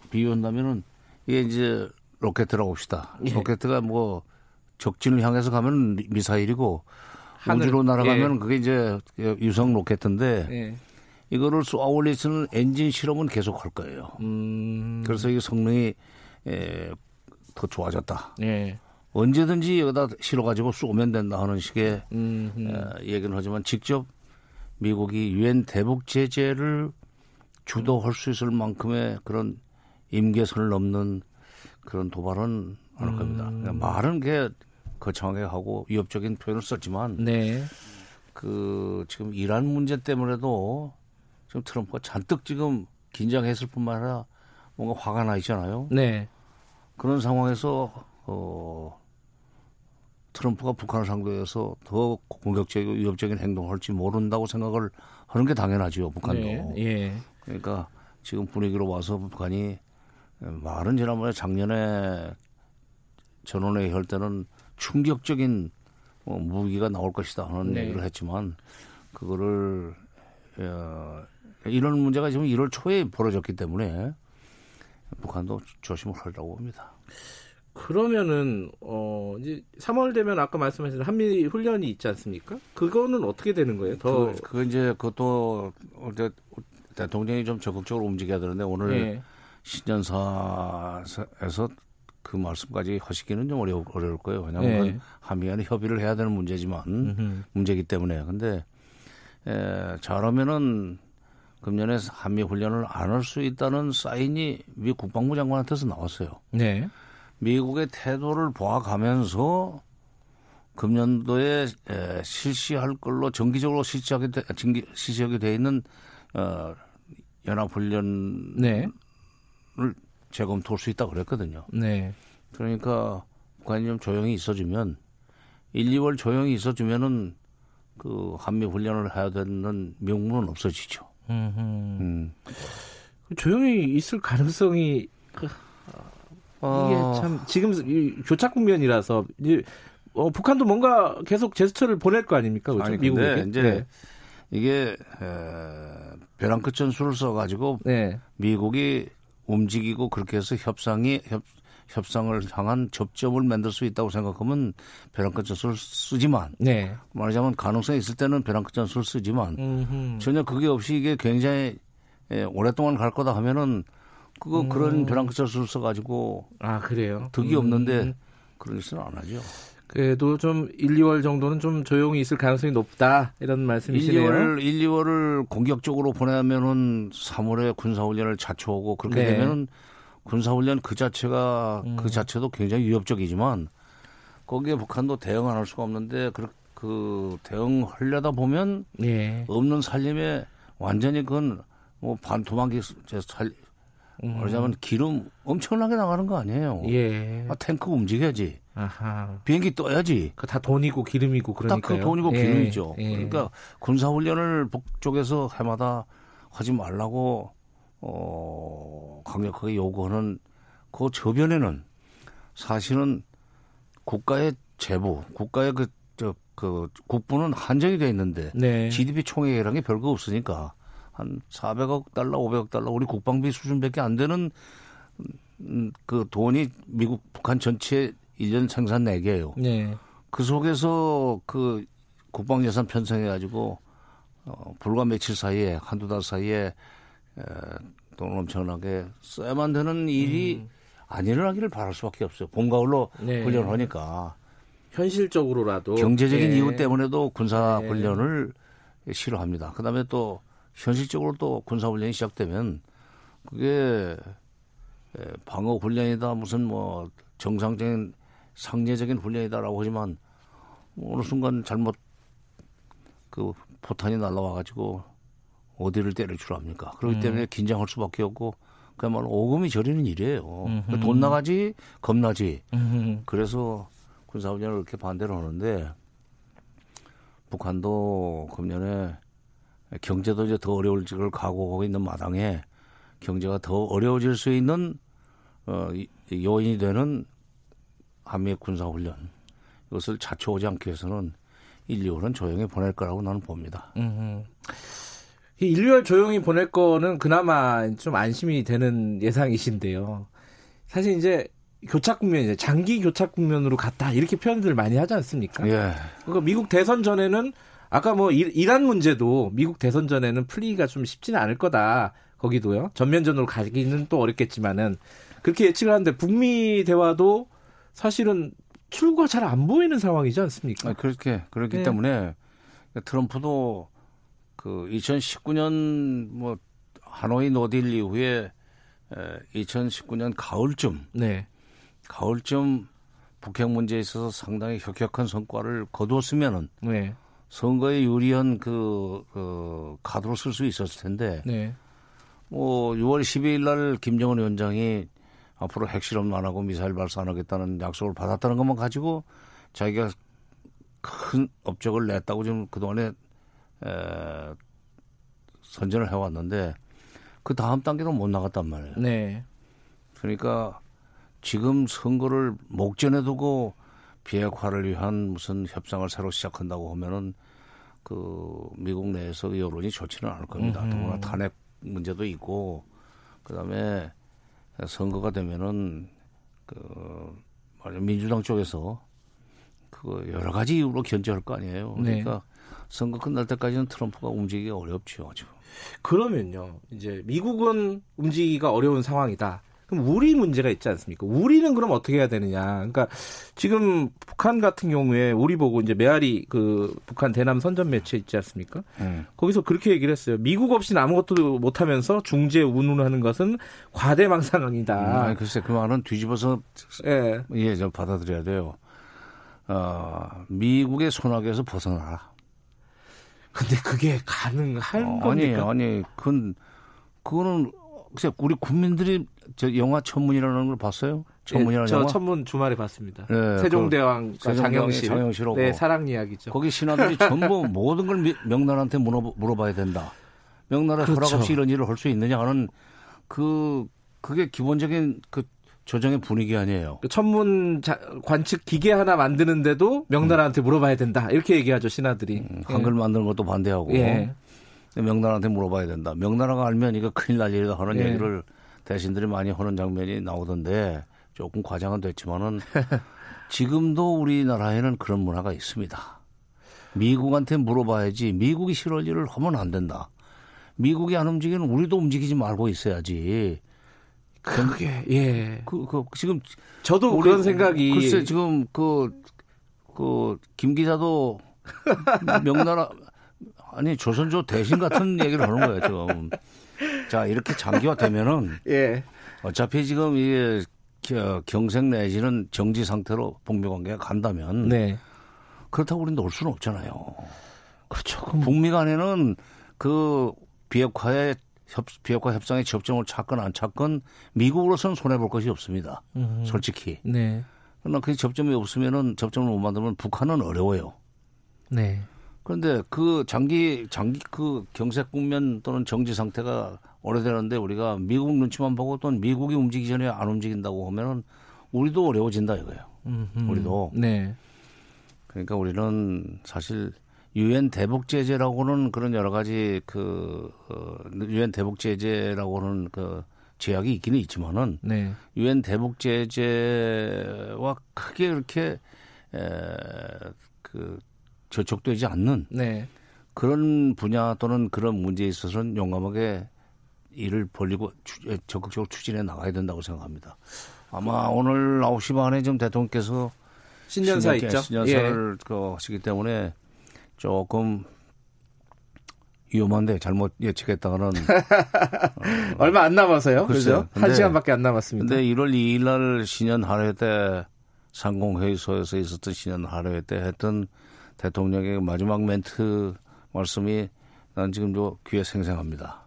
비유한다면은 이게 이제 로켓이라고 봅시다. 예. 로켓가 뭐 적진을 향해서 가면 미사일이고 하늘, 우주로 날아가면 예. 그게 이제 위성 로켓인데 예. 이거를 쏘아 올리는 엔진 실험은 계속 할 거예요. 음. 그래서 이 성능이 에, 더 좋아졌다. 예. 언제든지 여기다 실어가지고 쏘면 된다 하는 식의 에, 얘기는 하지만 직접 미국이 유엔 대북 제재를 주도할 수 있을 만큼의 그런 임계선을 넘는 그런 도발은 안할 겁니다. 음. 말은 게 거창하게 하고 위협적인 표현을 썼지만 네. 그 지금 이란 문제 때문에도 지금 트럼프가 잔뜩 지금 긴장했을 뿐만 아니라 뭔가 화가 나 있잖아요. 네. 그런 상황에서 어 트럼프가 북한을 상대해서 더 공격적이고 위협적인 행동을 할지 모른다고 생각을 하는 게 당연하죠, 북한도. 네. 예. 그러니까 지금 분위기로 와서 북한이 말은 지난번에 작년에 전원회 할 때는 충격적인 뭐 무기가 나올 것이다 하는 네. 얘기를 했지만 그거를 어, 이런 문제가 지금 1월 초에 벌어졌기 때문에 북한도 조심을 하려고 합니다. 그러면은 어 이제 3월 되면 아까 말씀하신 한미 훈련이 있지 않습니까? 그거는 어떻게 되는 거예요? 더 그, 그 이제 그것도 대통령이 좀 적극적으로 움직여야 되는데 오늘 네. 신년사에서 그 말씀까지 하시기는 좀 어려, 어려울 거예요. 왜냐하면 네. 한미 간에 협의를 해야 되는 문제지만 음흠. 문제이기 때문에. 근데 에, 잘하면은 금년에 한미 훈련을 안 할 수 있다는 사인이 미 국방부 장관한테서 나왔어요. 네. 미국의 태도를 봐가면서 금년도에 에, 실시할 걸로 정기적으로 실시하게 돼, 정기, 실시하게 돼 있는 어, 연합훈련을 네. 재검토할 수 있다고 그랬거든요. 네. 그러니까 북한이 좀 조용히 있어주면 1, 2월 조용히 있어주면은 그 한미 훈련을 해야 되는 명분은 없어지죠. 음. 조용히 있을 가능성이 어... 이게 참 지금 교착 국면이라서 어, 북한도 뭔가 계속 제스처를 보낼 거 아닙니까? 그렇죠? 아니, 미국에 이제 네. 이게 에, 벼랑 끝 전술을 써가지고 네. 미국이 움직이고 그렇게 해서 협상이 협, 협상을 향한 접점을 만들 수 있다고 생각하면 벼랑 끝 전술을 쓰지만 네. 말하자면 가능성이 있을 때는 벼랑 끝 전술을 쓰지만 음흠. 전혀 그게 없이 이게 굉장히 예, 오랫동안 갈 거다 하면은 그거 음. 그런 벼랑 끝 전술을 써가지고 아 그래요 득이 음. 없는데 그런 짓은 안 하죠. 그래도 좀 1, 2월 정도는 좀 조용히 있을 가능성이 높다 이런 말씀이시네요. 1, 2월 1, 2월을 공격적으로 보내면은 3월에 군사훈련을 자초하고 그렇게 네. 되면은 군사훈련 그 자체가 음. 그 자체도 굉장히 위협적이지만 거기에 북한도 대응 안 할 수가 없는데 그, 그 대응하려다 보면 네. 없는 살림에 완전히 그건 뭐 반토막이 살 음. 말하자면 기름 엄청나게 나가는 거 아니에요. 예. 아, 탱크 움직여야지. 아하. 비행기 떠야지. 그 다 돈이고 기름이고 그러니까. 딱그 돈이고 예. 기름이죠. 예. 그러니까 군사 훈련을 북쪽에서 해마다 하지 말라고 어 강력하게 요구하는 그 저변에는 사실은 국가의 재부, 국가의 그, 저, 그 국부는 한정이 돼 있는데 네. GDP 총액이라는 게 별거 없으니까 한 400억 달러, 500억 달러 우리 국방비 수준밖에 안 되는 음, 그 돈이 미국 북한 전체 1년 생산 내기예요. 네. 그 속에서 그 국방 예산 편성해 가지고 어, 불과 며칠 사이에 한두 달 사이에 에, 돈을 엄청나게 써야만 되는 일이 음. 안 일어나기를 바랄 수밖에 없어요. 봄 가을로 네. 훈련을 하니까 현실적으로라도 경제적인 네. 이유 때문에도 군사 네. 훈련을 싫어합니다. 그다음에 또 현실적으로 또 군사 훈련이 시작되면 그게 방어 훈련이다 무슨 뭐 정상적인 상례적인 훈련이다라고 하지만 어느 순간 잘못 그 포탄이 날라와 가지고 어디를 때릴 줄 압니까? 그렇기 음. 때문에 긴장할 수밖에 없고 그야말로 오금이 저리는 일이에요. 그러니까 돈 나가지 겁나지. 음흠. 그래서 군사훈련을 이렇게 반대를 하는데 북한도 금년에 경제도 이제 더 어려울 걸 각오하고 있는 마당에 경제가 더 어려워질 수 있는 어, 요인이 되는 한미의 군사훈련 이것을 자초하지 않기 위해서는 1, 2월은 조용히 보낼 거라고 나는 봅니다. 음. 1, 2월 조용히 보낼 거는 그나마 좀 안심이 되는 예상이신데요. 사실 이제 교착 국면 장기 교착 국면으로 갔다 이렇게 표현들 많이 하지 않습니까? 예. 그러니까 미국 대선 전에는 아까 뭐 이란 문제도 미국 대선 전에는 풀리기가 좀 쉽지는 않을 거다. 거기도요. 전면전으로 가기는 또 어렵겠지만은 그렇게 예측을 하는데 북미 대화도 사실은 출구가 잘 안 보이는 상황이지 않습니까? 아, 그렇게 그렇기 네. 때문에 트럼프도 그 2019년 뭐 하노이 노딜 이후에 2019년 가을쯤 네. 가을쯤 북핵 문제에 있어서 상당히 혁혁한 성과를 거두었으면은 네. 선거에 유리한 그, 그 카드로 쓸 수 있었을 텐데 네. 뭐 6월 12일 날 김정은 위원장이 앞으로 핵실험 안 하고 미사일 발사 안 하겠다는 약속을 받았다는 것만 가지고 자기가 큰 업적을 냈다고 지금 그동안에 에, 선전을 해왔는데 그 다음 단계로 못 나갔단 말이에요. 네. 그러니까 지금 선거를 목전에 두고 비핵화를 위한 무슨 협상을 새로 시작한다고 하면은 그 미국 내에서 여론이 좋지는 않을 겁니다. 더구나 탄핵 문제도 있고 그다음에 선거가 되면은 그 말하자 민주당 쪽에서 그 여러 가지 이유로 견제할 거 아니에요. 네. 그러니까 네. 선거 끝날 때까지는 트럼프가 움직이기 어렵죠 지금. 그러면요, 이제 미국은 움직이기가 어려운 상황이다. 그럼 우리 문제가 있지 않습니까? 우리는 그럼 어떻게 해야 되느냐? 그러니까 지금 북한 같은 경우에 우리 보고 이제 메아리 그 북한 대남 선전 매체 있지 않습니까? 음. 거기서 그렇게 얘기를 했어요. 미국 없이는 아무것도 못하면서 중재 운운하는 것은 과대망상이다. 음, 아니, 글쎄 그 말은 뒤집어서 예, 예, 좀 받아들여야 돼요. 어, 미국의 손아귀에서 벗어나라. 근데 그게 가능한 어, 겁니까? 아니, 아니, 그건 그거는 글쎄 우리 국민들이 저 영화 천문이라는 걸 봤어요? 천문이라는 네, 저 영화? 천문 주말에 봤습니다. 네, 세종대왕 그 장영실, 장영실하고 네, 사랑 이야기죠. 거기 신하들이 전부 모든 걸 명나라한테 물어, 물어봐 야 된다. 명나라 그렇죠. 허락 없이 이런 일을 할 수 있느냐 하는 그 그게 기본적인 그 조정의 분위기 아니에요. 그 천문 자, 관측 기계 하나 만드는데도 명나라한테 물어봐야 된다. 이렇게 얘기하죠 신하들이. 음, 한글 예. 만드는 것도 반대하고. 예. 명나라한테 물어봐야 된다. 명나라가 알면 이거 큰일 날 일이다 하는 예. 얘기를 대신들이 많이 하는 장면이 나오던데 조금 과장은 됐지만은 지금도 우리나라에는 그런 문화가 있습니다. 미국한테 물어봐야지 미국이 싫어할 일을 하면 안 된다. 미국이 안 움직이는 우리도 움직이지 말고 있어야지. 그게 예. 그, 그 지금 저도 그런 생각이 글쎄 지금 그그김 기자도 명나라 아니 조선조 대신 같은 얘기를 하는 거예요 지금. 자 이렇게 장기화되면은 예. 어차피 지금 이게 경색 내지는 정지 상태로 북미 관계가 간다면 네. 그렇다고 우리는 놀 수는 없잖아요. 그렇죠. 북미 간에는 그 비핵화의 협, 비핵화 협상에 접점을 찾건 안 찾건 미국으로서는 손해 볼 것이 없습니다. 음. 솔직히. 네. 그러나 그 접점이 없으면은 접점을 못 만들면 북한은 어려워요. 네. 그런데 그 장기 장기 그 경색 국면 또는 정지 상태가 오래되는데 우리가 미국 눈치만 보고 또 미국이 움직이기 전에 안 움직인다고 하면은 우리도 어려워진다 이거예요. 음흠. 우리도. 네. 그러니까 우리는 사실 유엔 대북 제재라고는 그런 여러 가지 그 어, 유엔 대북 제재라고는 그 제약이 있기는 있지만은 네. 유엔 네. 대북 제재와 크게 이렇게 에그 저촉되지 않는 네. 그런 분야 또는 그런 문제에 있어서는 용감하게 일을 벌리고 추, 적극적으로 추진해 나가야 된다고 생각합니다. 아마 오늘 9시 반에 좀 대통령께서 신년사 있죠. 신년사를 예. 그 하시기 때문에 조금 위험한데 잘못 예측했다가는 어, 얼마 안 남아서요. 그죠? 한 시간밖에 안 남았습니다. 근데 1월 2일 날 신년 하례 때 상공회의소에서 있었던 신년 하례 때 했던 대통령의 마지막 멘트 말씀이 난 지금 저 귀에 생생합니다.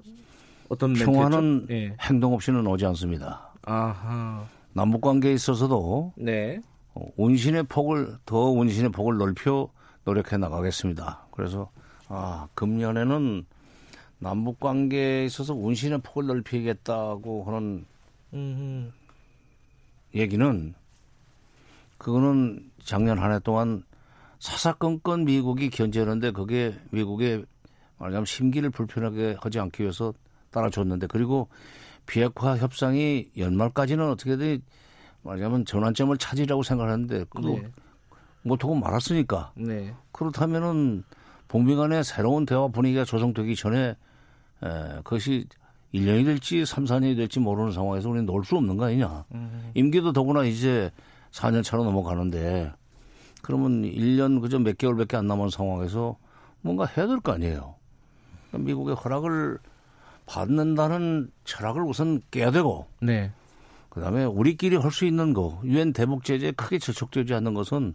어떤 평화는 네. 행동 없이는 오지 않습니다. 아하. 남북 관계에 있어서도 네. 어, 운신의 폭을 더 운신의 폭을 넓혀 노력해 나가겠습니다. 그래서 아 금년에는 남북 관계에 있어서 운신의 폭을 넓히겠다고 하는 음흠. 얘기는 그거는 작년 한 해 동안 사사건건 미국이 견제하는데 그게 미국의 말하자면 심기를 불편하게 하지 않기 위해서 따라줬는데 그리고 비핵화 협상이 연말까지는 어떻게든 말하자면 전환점을 찾으라고 생각하는데 그거 네. 못하고 말았으니까 네. 그렇다면은 북미 간의 새로운 대화 분위기가 조성되기 전에 에, 그것이 1년이 될지 3, 4년이 될지 모르는 상황에서 우리는 놀 수 없는 거 아니냐. 음. 임기도 더구나 이제 4년 차로 넘어가는데 그러면 1년 그저 몇 개월밖에 안 남은 상황에서 뭔가 해야 될 거 아니에요. 그러니까 미국의 허락을 받는다는 철학을 우선 깨야 되고, 네. 그다음에 우리끼리 할 수 있는 거, 유엔 대북 제재에 크게 저촉되지 않는 것은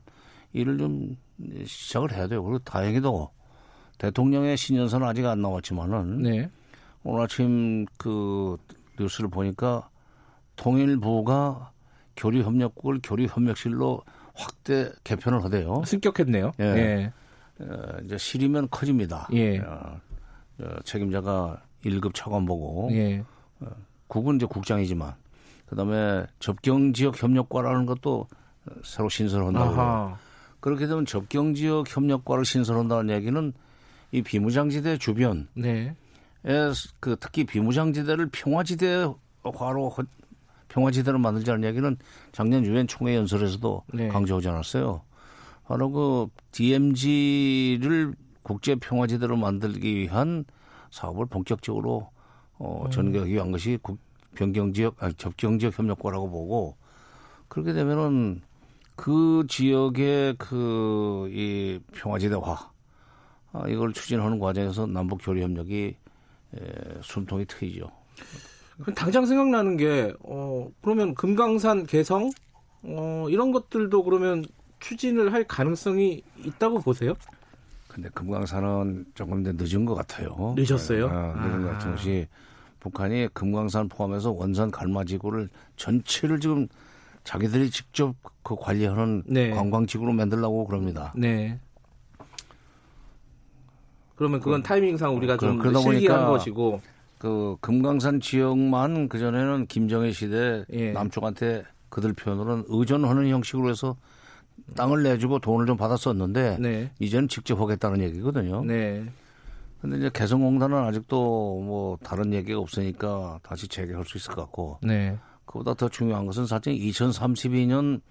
일을 좀 시작을 해야 돼요. 그리고 다행히도 대통령의 신년사는 아직 안 나왔지만은 네. 오늘 아침 그 뉴스를 보니까 통일부가 교류협력국을 교류협력실로 확대 개편을 하대요. 승격했네요. 예. 예. 어, 이제 실이면 커집니다. 예. 어, 어, 책임자가 1급 차관보고 예. 어, 국은 이제 국장이지만 그다음에 접경 지역 협력과라는 것도 새로 신설한다고. 그렇게 되면 접경 지역 협력과를 신설한다는 얘기는 이 비무장지대 주변, 네. 그 특히 비무장지대를 평화지대화로 평화 지대로 만들자는 얘기는 작년 유엔 총회 연설에서도 네. 강조하지 않았어요. 바로 그 DMZ를 국제 평화 지대로 만들기 위한 사업을 본격적으로 어, 음. 전개하기 위한 것이 국, 변경 지역, 아니, 접경 지역 협력과라고 보고 그렇게 되면은 그 지역의 그 이 평화지대화 아, 이걸 추진하는 과정에서 남북 교류 협력이 에, 숨통이 트이죠. 당장 생각나는 게 어, 그러면 금강산 개성 어, 이런 것들도 그러면 추진을 할 가능성이 있다고 보세요? 근데 금강산은 조금 더 늦은 것 같아요. 늦었어요? 네, 아, 늦은 아. 것 같은 것이 북한이 금강산 포함해서 원산 갈마지구를 전체를 지금 자기들이 직접 그 관리하는 네. 관광지구로 만들라고 그럽니다. 네. 그러면 그건 그, 타이밍상 우리가 그, 좀 실기한 것이고 그 금강산 지역만 그 전에는 김정일 시대 예. 남쪽한테 그들 표현으로는 의존하는 형식으로 해서 땅을 내주고 돈을 좀 받았었는데 네. 이제는 직접 하겠다는 얘기거든요. 네. 근데 이제 개성공단은 아직도 뭐 다른 얘기가 없으니까 다시 재개할 수 있을 것 같고. 네. 그보다 더 중요한 것은 사실 2032년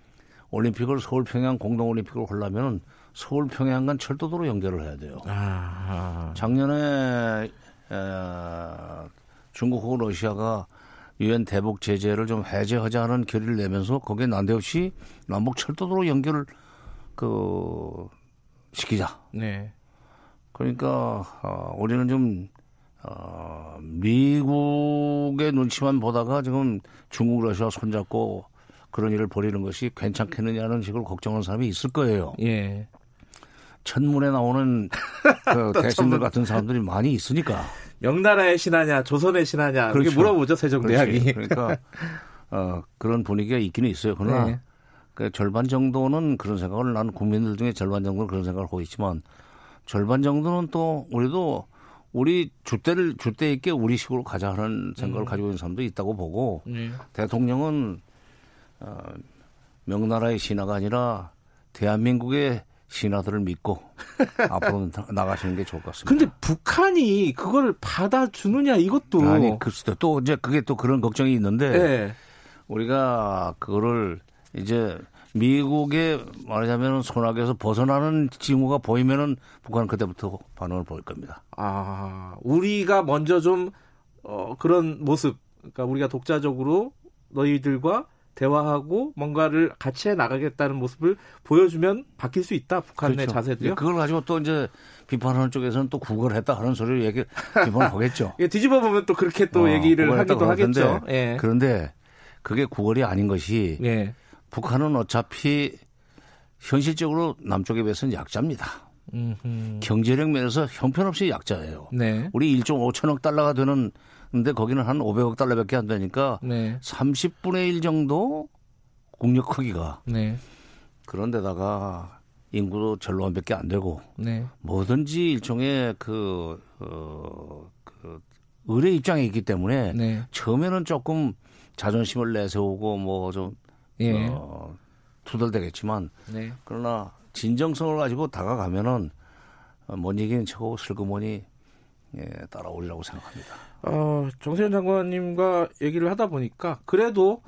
올림픽을 서울 평양 공동 올림픽을 하려면 서울 평양 간 철도도로 연결을 해야 돼요. 아. 작년에 에, 중국하고 러시아가 유엔 대북 제재를 좀 해제하자는 결의를 내면서 거기에 난데없이 남북 철도도로 연결을 그 시키자. 네. 그러니까 어, 우리는 좀 어, 미국의 눈치만 보다가 지금 중국 러시아 손잡고 그런 일을 벌이는 것이 괜찮겠느냐는 식으로 걱정하는 사람이 있을 거예요. 예. 천문에 나오는 그 대신들 같은 사람들이 많이 있으니까. 명나라의 신하냐, 조선의 신하냐, 그렇게 그렇죠. 물어보죠 세종대왕이. 그러니까 어, 그런 분위기가 있기는 있어요. 그러나 네. 그 절반 정도는 그런 생각을 나는 국민들 중에 절반 정도는 그런 생각을 하고 있지만 절반 정도는 또 우리도 우리 주대를 주대 있게 우리 식으로 가자 하는 생각을 음. 가지고 있는 사람도 있다고 보고 네. 대통령은 어, 명나라의 신하가 아니라 대한민국의 신하들을 믿고 앞으로 나가시는 게 좋을 것 같습니다. 근데 북한이 그걸 받아주느냐 이것도 아니 글쎄 또 이제 그게 또 그런 걱정이 있는데 네. 우리가 그거를 이제 미국의 말하자면 손아귀에서 벗어나는 징후가 보이면은 북한은 그때부터 반응을 보일 겁니다. 아 우리가 먼저 좀 어, 그런 모습 그러니까 우리가 독자적으로 너희들과 대화하고 뭔가를 같이 해 나가겠다는 모습을 보여주면 바뀔 수 있다 북한의 그렇죠. 자세도요. 그걸 가지고 또 이제 비판하는 쪽에서는 또 구걸 했다 하는 소리를 얘기 비판을 하겠죠. 예, 뒤집어 보면 또 그렇게 또 어, 얘기를 하기도 하겠죠. 예. 그런데 그게 구걸이 아닌 것이 예. 북한은 어차피 현실적으로 남쪽에 비해서는 약자입니다. 음흠. 경제력 면에서 형편없이 약자예요. 네. 우리 1조 5천억 달러가 되는 근데 거기는 한 500억 달러밖에 안 되니까 네. 30분의 1 정도 국력 크기가 네. 그런 데다가 인구도 절로원밖에 안 되고 네. 뭐든지 일종의 그, 어, 그 의뢰 입장에 있기 때문에 네. 처음에는 조금 자존심을 내세우고 뭐좀 예. 어, 투덜대겠지만 네. 그러나 진정성을 가지고 다가가면은 뭔 얘기는 척하고 슬그머니 예, 따라오리라고 생각합니다. 어, 정세현 장관님과 얘기를 하다 보니까 그래도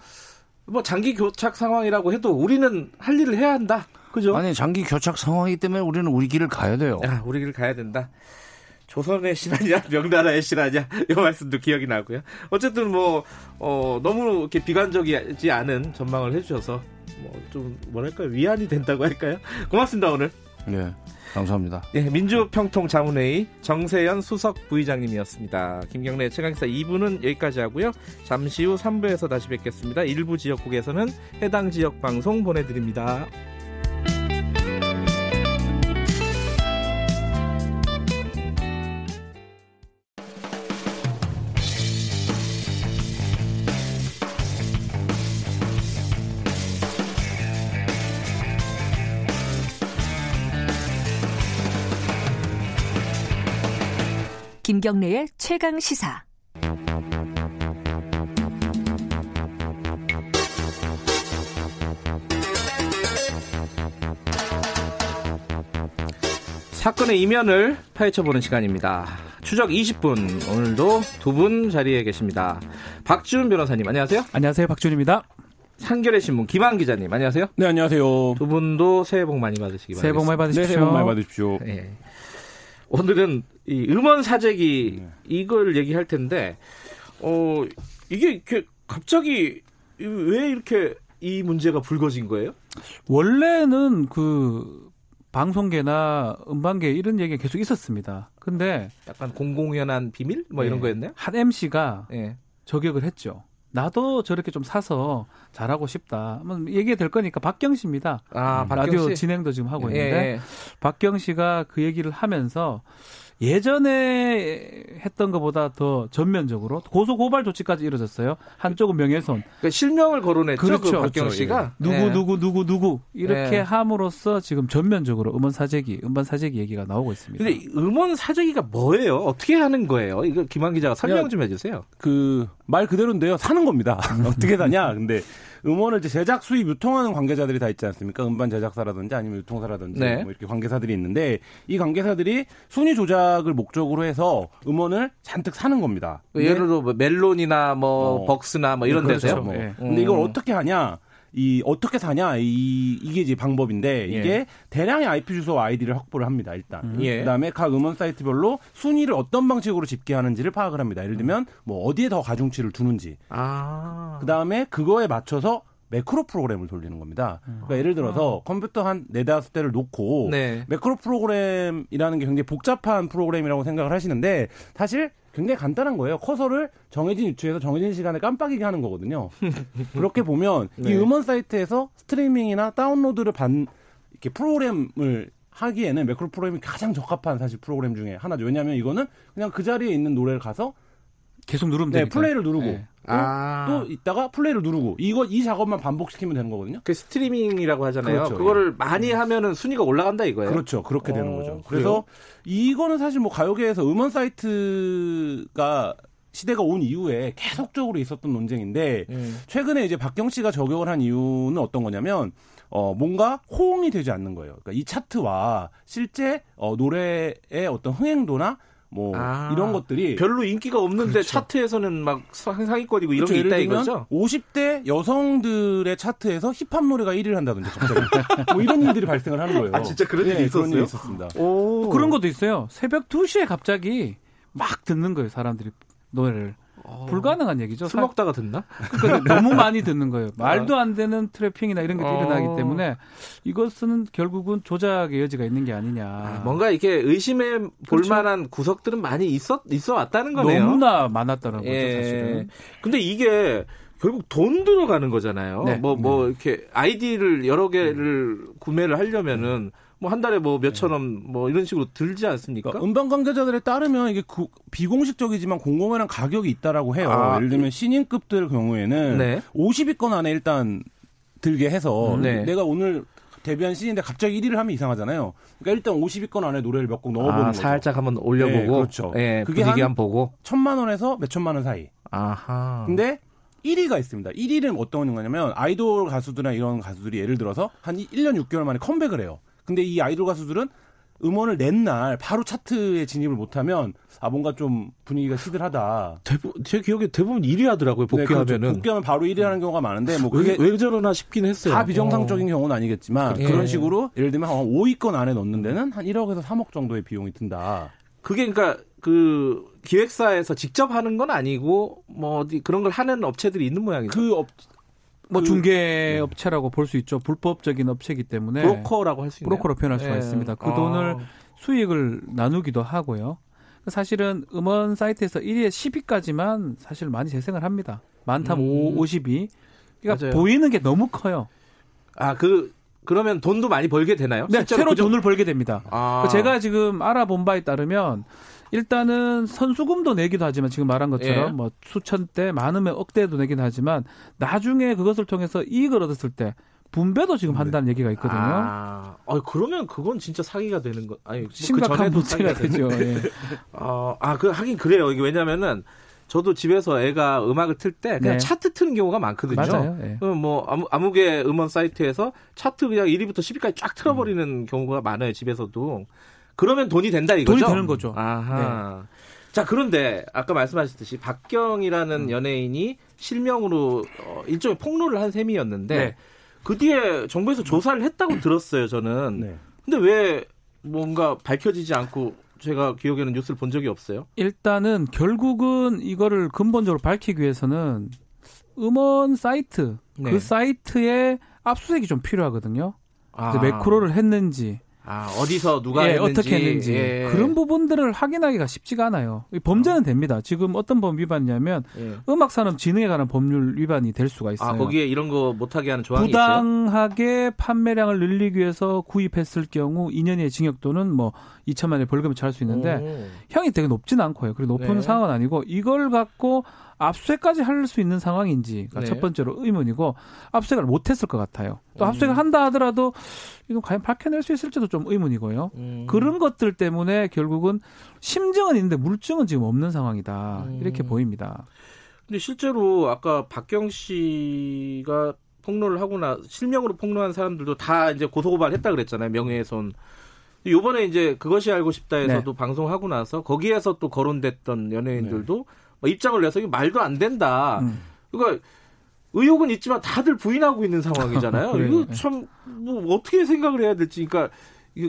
뭐 장기 교착 상황이라고 해도 우리는 할 일을 해야 한다. 그죠? 아니 장기 교착 상황이기 때문에 우리는 우리 길을 가야 돼요. 야, 우리 길을 가야 된다. 조선의 신하냐 명나라의 신하냐 이 말씀도 기억이 나고요. 어쨌든 뭐 어, 너무 이렇게 비관적이지 않은 전망을 해주셔서 뭐 좀 뭐랄까 위안이 된다고 할까요? 고맙습니다 오늘. 네. 감사합니다. 예, 민주평통 자문회의 정세현 수석 부의장님이었습니다. 김경래 최강사 2부는 여기까지 하고요. 잠시 후 3부에서 다시 뵙겠습니다. 일부 지역국에서는 해당 지역 방송 보내드립니다. 김경래의 최강 시사. 사건의 이면을 파헤쳐보는 시간입니다. 추적 20분 오늘도 두 분 자리에 계십니다. 박지훈 변호사님 안녕하세요. 안녕하세요. 박지훈입니다. 한겨레 신문 김한 기자님 안녕하세요. 네 안녕하세요. 두 분도 새해 복 많이 받으시기 바랍니다. 새해 복 많이 받으십시오. 네, 새해 복 많이 받으십시오. 네. 오늘은 이 음원 사재기 네. 이걸 얘기할 텐데 어 이게 이렇게 갑자기 왜 이렇게 이 문제가 불거진 거예요? 원래는 그 방송계나 음반계 이런 얘기가 계속 있었습니다. 근데 약간 공공연한 비밀 뭐 네. 이런 거였나요? 한 MC가 네. 저격을 했죠. 나도 저렇게 좀 사서 잘하고 싶다. 한번 얘기가 될 거니까 박경 씨입니다. 아, 라디오 진행도 지금 하고 있는데 예, 예. 박경 씨가 그 얘기를 하면서 예전에 했던 것보다 더 전면적으로 고소 고발 조치까지 이루어졌어요. 한쪽은 명예훼손. 그러니까 실명을 거론했죠. 그 그렇죠. 그 박경 씨가 예. 누구 네. 누구 누구 누구 이렇게 네. 함으로써 지금 전면적으로 음원 사재기, 음반 사재기 얘기가 나오고 있습니다. 근데 음원 사재기가 뭐예요? 어떻게 하는 거예요? 이거 김한 기자가 설명 좀 해주세요. 그말 그대로인데요. 사는 겁니다. 어떻게 사냐? 근데 음원을 이제 제작, 수입, 유통하는 관계자들이 다 있지 않습니까? 음반 제작사라든지 아니면 유통사라든지 네. 뭐 이렇게 관계사들이 있는데 이 관계사들이 순위 조작을 목적으로 해서 음원을 잔뜩 사는 겁니다. 예를 들어 뭐 멜론이나 뭐 어. 벅스나 뭐 이런 그렇죠. 데서요. 뭐. 네. 근데 이걸 어떻게 하냐? 이 어떻게 사냐 이 이게 이제 방법인데 이게 예. 대량의 IP 주소 아이디를 확보를 합니다 일단 음. 예. 그다음에 각 음원 사이트별로 순위를 어떤 방식으로 집계하는지를 파악을 합니다 예를 들면 뭐 어디에 더 가중치를 두는지 아. 그다음에 그거에 맞춰서 매크로 프로그램을 돌리는 겁니다. 그러니까 예를 들어서 아. 컴퓨터 한 네다섯 대를 놓고 네. 매크로 프로그램이라는 게 굉장히 복잡한 프로그램이라고 생각을 하시는데 사실 굉장히 간단한 거예요. 커서를 정해진 위치에서 정해진 시간에 깜빡이게 하는 거거든요. 그렇게 보면 네. 이 음원 사이트에서 스트리밍이나 다운로드를 반 이렇게 프로그램을 하기에는 매크로 프로그램이 가장 적합한 사실 프로그램 중에 하나죠. 왜냐하면 이거는 그냥 그 자리에 있는 노래를 가서 계속 누르면 네, 되니까. 플레이를 누르고 네. 아. 또 이따가 플레이를 누르고 이거 이 작업만 반복시키면 되는 거거든요. 그 스트리밍이라고 하잖아요. 그렇죠. 그거를 예. 많이 하면은 순위가 올라간다 이거예요. 그렇죠. 그렇게 어, 되는 거죠. 그래서 그래요? 이거는 사실 뭐 가요계에서 음원 사이트가 시대가 온 이후에 계속적으로 있었던 논쟁인데 음. 최근에 이제 박경 씨가 저격을 한 이유는 어떤 거냐면 어 뭔가 호응이 되지 않는 거예요. 그러니까 이 차트와 실제 어 노래의 어떤 흥행도나 뭐 아, 이런 것들이 별로 인기가 없는데 그렇죠. 차트에서는 막 상위권이고 이런 그렇죠. 게 있다 이거죠. 50대 여성들의 차트에서 힙합 노래가 1위를 한다든지 갑자기 뭐 이런 일들이 발생을 하는 거예요. 아 진짜 그런 일이 네, 있었어요? 그런 일이 있었습니다. 오. 그런 것도 있어요. 새벽 2시에 갑자기 막 듣는 거예요, 사람들이 노래를. 어... 불가능한 얘기죠. 술 먹다가 듣나? 그러니까 너무 많이 듣는 거예요. 말도 안 되는 트래핑이나 이런 게 어... 일어나기 때문에 이것은 결국은 조작의 여지가 있는 게 아니냐. 아, 뭔가 이렇게 의심해 볼 그렇죠. 만한 구석들은 많이 있어 있어 왔다는 거네요. 너무나 많았다는 거죠, 예. 사실은. 근데 이게 결국 돈 들어가는 거잖아요. 네. 뭐, 뭐, 네. 이렇게 아이디를 여러 개를 구매를 하려면은 뭐 한 달에 뭐 몇천 원뭐 이런 식으로 들지 않습니까? 그러니까 음반 관계자들에 따르면 이게 구, 비공식적이지만 공공연한 가격이 있다라고 해요. 아, 예를 들면 신인급들 경우에는 네. 50위권 안에 일단 들게 해서 음, 네. 내가 오늘 데뷔한 신인데 갑자기 1위를 하면 이상하잖아요. 그러니까 일단 50위권 안에 노래를 몇 곡 넣어보는 아, 거죠. 살짝 한번 올려보고 네, 그렇죠. 네, 그게 한, 한 보고 천만 원에서 몇 천만 원 사이. 아하. 근데 1위가 있습니다. 1위는 어떤 거냐면 아이돌 가수들이나 이런 가수들이 예를 들어서 한 1년 6개월 만에 컴백을 해요. 근데 이 아이돌 가수들은 음원을 낸 날 바로 차트에 진입을 못하면 아 뭔가 좀 분위기가 시들하다. 대부분 제 기억에 대부분 1위 하더라고요. 복귀하면은 네, 그렇죠. 복귀하면 바로 1위 하는 경우가 많은데 뭐 그게 왜, 왜 저러나 싶긴 했어요. 다 비정상적인 어. 경우는 아니겠지만 예. 그런 식으로 예를 들면 한 5위권 안에 넣는 데는 한 1억에서 3억 정도의 비용이 든다. 그게 그러니까 그 기획사에서 직접 하는 건 아니고 뭐 어디 그런 걸 하는 업체들이 있는 모양이죠. 그 업, 뭐 그, 중개 네. 업체라고 볼 수 있죠. 불법적인 업체이기 때문에 브로커라고 할 수 있나요? 브로커로 표현할 수가 네. 있습니다. 그 아. 돈을 수익을 나누기도 하고요. 사실은 음원 사이트에서 1위에 10위까지만 사실 많이 재생을 합니다. 많다면 음. 50위. 그러니까 맞아요. 보이는 게 너무 커요. 아, 그 그러면 돈도 많이 벌게 되나요? 네, 새로 그 돈을 벌게 됩니다. 아. 제가 지금 알아본 바에 따르면 일단은 선수금도 내기도 하지만 지금 말한 것처럼 예. 뭐 수천 대 많으면 억대도 내긴 하지만 나중에 그것을 통해서 이익을 얻었을 때 분배도 지금 네. 한다는 얘기가 있거든요. 아, 어, 그러면 그건 진짜 사기가 되는 거 아니 뭐그 심각한 그 문제가 되죠. 예. 어, 아, 그 하긴 그래요. 이게 왜냐면은 저도 집에서 애가 음악을 틀 때 그냥 네. 차트 트는 경우가 많거든요. 맞아요. 네. 뭐 아무, 아무개 음원 사이트에서 차트 그냥 1위부터 10위까지 쫙 틀어버리는 음. 경우가 많아요. 집에서도. 그러면 돈이 된다 이거죠? 돈이 되는 거죠. 아하. 네. 자 그런데 아까 말씀하셨듯이 박경이라는 음. 연예인이 실명으로 어, 일종의 폭로를 한 셈이었는데 네. 그 뒤에 정부에서 조사를 했다고 들었어요. 저는. 네. 근데 왜 뭔가 밝혀지지 않고 제가 기억에는 뉴스를 본 적이 없어요. 일단은 결국은 이거를 근본적으로 밝히기 위해서는 음원 사이트 네. 그 사이트에 압수색이 좀 필요하거든요. 아. 매크로를 했는지 아, 어디서 누가 예, 했는지, 어떻게 했는지 예. 그런 부분들을 확인하기가 쉽지가 않아요. 범죄는 됩니다. 지금 어떤 법 위반이냐면 예. 음악 산업 진흥에 관한 법률 위반이 될 수가 있어요. 아, 거기에 이런 거 못하게 하는 조항이 부당하게 있어요? 판매량을 늘리기 위해서 구입했을 경우 2년 이의 징역 또는 뭐 2천만 원의 벌금을 처할 수 있는데 오. 형이 되게 높지는 않고요. 그리고 높은 네. 상황은 아니고 이걸 갖고 압수수색까지 할 수 있는 상황인지가 네. 첫 번째로 의문이고 압수수색을 못했을 것 같아요. 또 음. 압수수색을 한다 하더라도 이건 과연 밝혀낼 수 있을지도 좀 의문이고요. 음. 그런 것들 때문에 결국은 심증은 있는데 물증은 지금 없는 상황이다 음. 이렇게 보입니다. 근데 실제로 아까 박경 씨가 폭로를 하거나 실명으로 폭로한 사람들도 다 이제 고소고발했다 그랬잖아요 명예훼손. 요번에 이제 그것이 알고 싶다에서도 네. 방송하고 나서 거기에서 또 거론됐던 연예인들도 네. 뭐 입장을 내서 이게 말도 안 된다. 음. 그러니까 의혹은 있지만 다들 부인하고 있는 상황이잖아요. 그래. 이거 참 뭐 어떻게 생각을 해야 될지 그러니까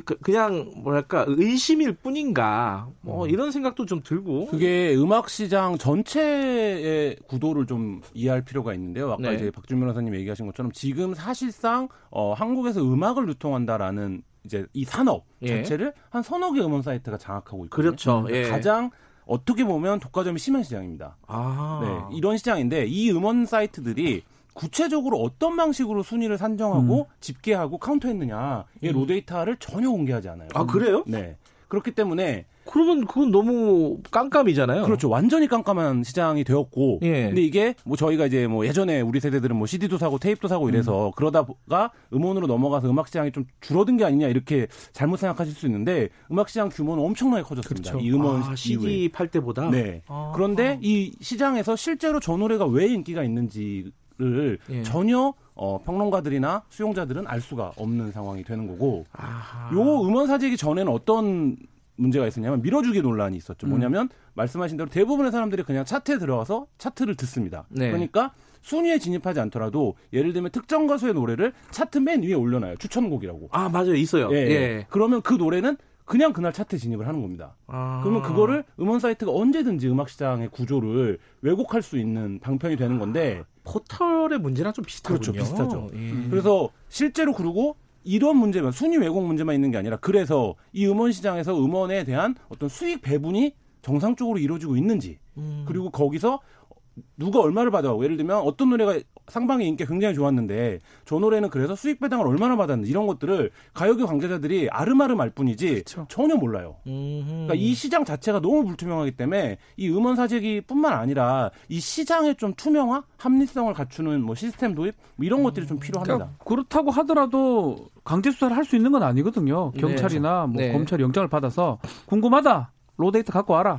그, 그냥 뭐랄까 의심일 뿐인가 뭐 음. 이런 생각도 좀 들고 그게 음악 시장 전체의 구도를 좀 이해할 필요가 있는데요. 아까 네. 이제 박준 변호사님 얘기하신 것처럼 지금 사실상 어, 한국에서 음악을 유통한다라는 이제 이 산업 예. 자체를 한 서너 개 음원 사이트가 장악하고 있거든요. 그렇죠. 예. 가장 어떻게 보면 독과점이 심한 시장입니다. 아. 네, 이런 시장인데 이 음원 사이트들이 구체적으로 어떤 방식으로 순위를 산정하고 음. 집계하고 카운터했느냐 이 음. 로데이터를 전혀 공개하지 않아요. 아 그래요? 네. 그렇기 때문에 그러면 그건 너무 깜깜이잖아요. 그렇죠. 완전히 깜깜한 시장이 되었고. 예. 근데 이게 뭐 저희가 이제 뭐 예전에 우리 세대들은 뭐 CD도 사고 테이프도 사고 이래서 음. 그러다가 음원으로 넘어가서 음악 시장이 좀 줄어든 게 아니냐 이렇게 잘못 생각하실 수 있는데 음악 시장 규모는 엄청나게 커졌습니다. 그렇죠. 이 음원 아, CD 이후에. 팔 때보다. 네. 아, 그런데 아. 이 시장에서 실제로 저 노래가 왜 인기가 있는지를 예. 전혀 어, 평론가들이나 수용자들은 알 수가 없는 상황이 되는 거고, 아하. 요 음원 사재기 전에는 어떤 문제가 있었냐면 밀어주기 논란이 있었죠. 음. 뭐냐면 말씀하신 대로 대부분의 사람들이 그냥 차트에 들어가서 차트를 듣습니다. 네. 그러니까 순위에 진입하지 않더라도 예를 들면 특정 가수의 노래를 차트 맨 위에 올려놔요. 추천곡이라고. 아 맞아요, 있어요. 예. 예. 그러면 그 노래는 그냥 그날 차트에 진입을 하는 겁니다. 아. 그러면 그거를 음원 사이트가 언제든지 음악 시장의 구조를 왜곡할 수 있는 방편이 되는 건데 포털의 문제랑 좀 비슷하군요. 그렇죠, 비슷하죠. 예. 그래서 실제로 그러고 이런 문제만 순위 왜곡 문제만 있는 게 아니라 그래서 이 음원 시장에서 음원에 대한 어떤 수익 배분이 정상적으로 이루어지고 있는지 음. 그리고 거기서 누가 얼마를 받아가고 예를 들면 어떤 노래가 상방의 인기가 굉장히 좋았는데 저 노래는 그래서 수익 배당을 얼마나 받았는지 이런 것들을 가요계 관계자들이 아름아름 알 뿐이지 그렇죠. 전혀 몰라요. 그러니까 이 시장 자체가 너무 불투명하기 때문에 이 음원 사재기뿐만 아니라 이 시장의 좀 투명화, 합리성을 갖추는 뭐 시스템 도입 뭐 이런 것들이 좀 필요합니다. 그러니까 그렇다고 하더라도 강제 수사를 할 수 있는 건 아니거든요. 경찰이나 네. 뭐 네. 검찰이 영장을 받아서 궁금하다 로데이터 갖고 와라.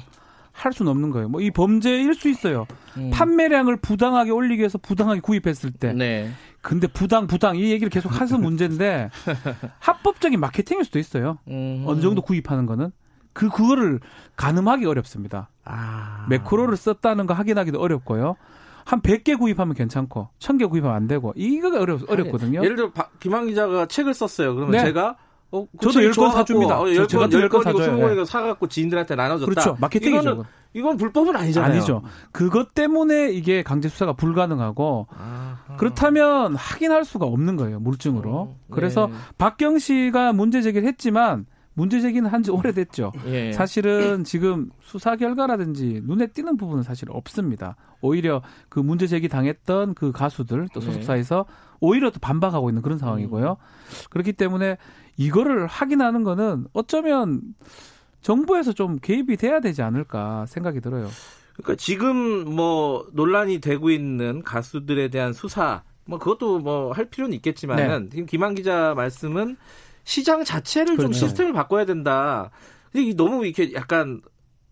할 수는 없는 거예요. 뭐 이 범죄일 수 있어요. 음. 판매량을 부당하게 올리기 위해서 부당하게 구입했을 때. 네. 근데 부당 부당 이 얘기를 계속 해서 문제인데 합법적인 마케팅일 수도 있어요. 음. 어느 정도 구입하는 거는 그 그거를 가늠하기 어렵습니다. 아. 매크로를 썼다는 거 확인하기도 어렵고요. 한 100개 구입하면 괜찮고 1000개 구입하면 안 되고 이거가 어렵 어렵거든요. 예를 들어 김한 기자가 책을 썼어요. 그러면 네. 제가 어, 저도 10권 사줍니다. 어, 10권, 10권이고 20권이고 사갖고 지인들한테 나눠줬다. 그렇죠. 마케팅이죠. 이거는, 이건 불법은 아니잖아요. 아니죠. 그것 때문에 이게 강제 수사가 불가능하고 아하. 그렇다면 확인할 수가 없는 거예요. 물증으로. 음, 그래서 네. 박경 씨가 문제 제기를 했지만 문제 제기는 한 지 오래됐죠. 예. 사실은 지금 수사 결과라든지 눈에 띄는 부분은 사실 없습니다. 오히려 그 문제 제기 당했던 그 가수들 또 네. 소속사에서 네. 오히려 또 반박하고 있는 그런 상황이고요. 음. 그렇기 때문에 이거를 확인하는 거는 어쩌면 정부에서 좀 개입이 돼야 되지 않을까 생각이 들어요. 그러니까 지금 뭐 논란이 되고 있는 가수들에 대한 수사 뭐 그것도 뭐 할 필요는 있겠지만은 네. 지금 김한 기자 말씀은 시장 자체를 그렇죠. 좀 시스템을 바꿔야 된다. 근데 너무 이렇게 약간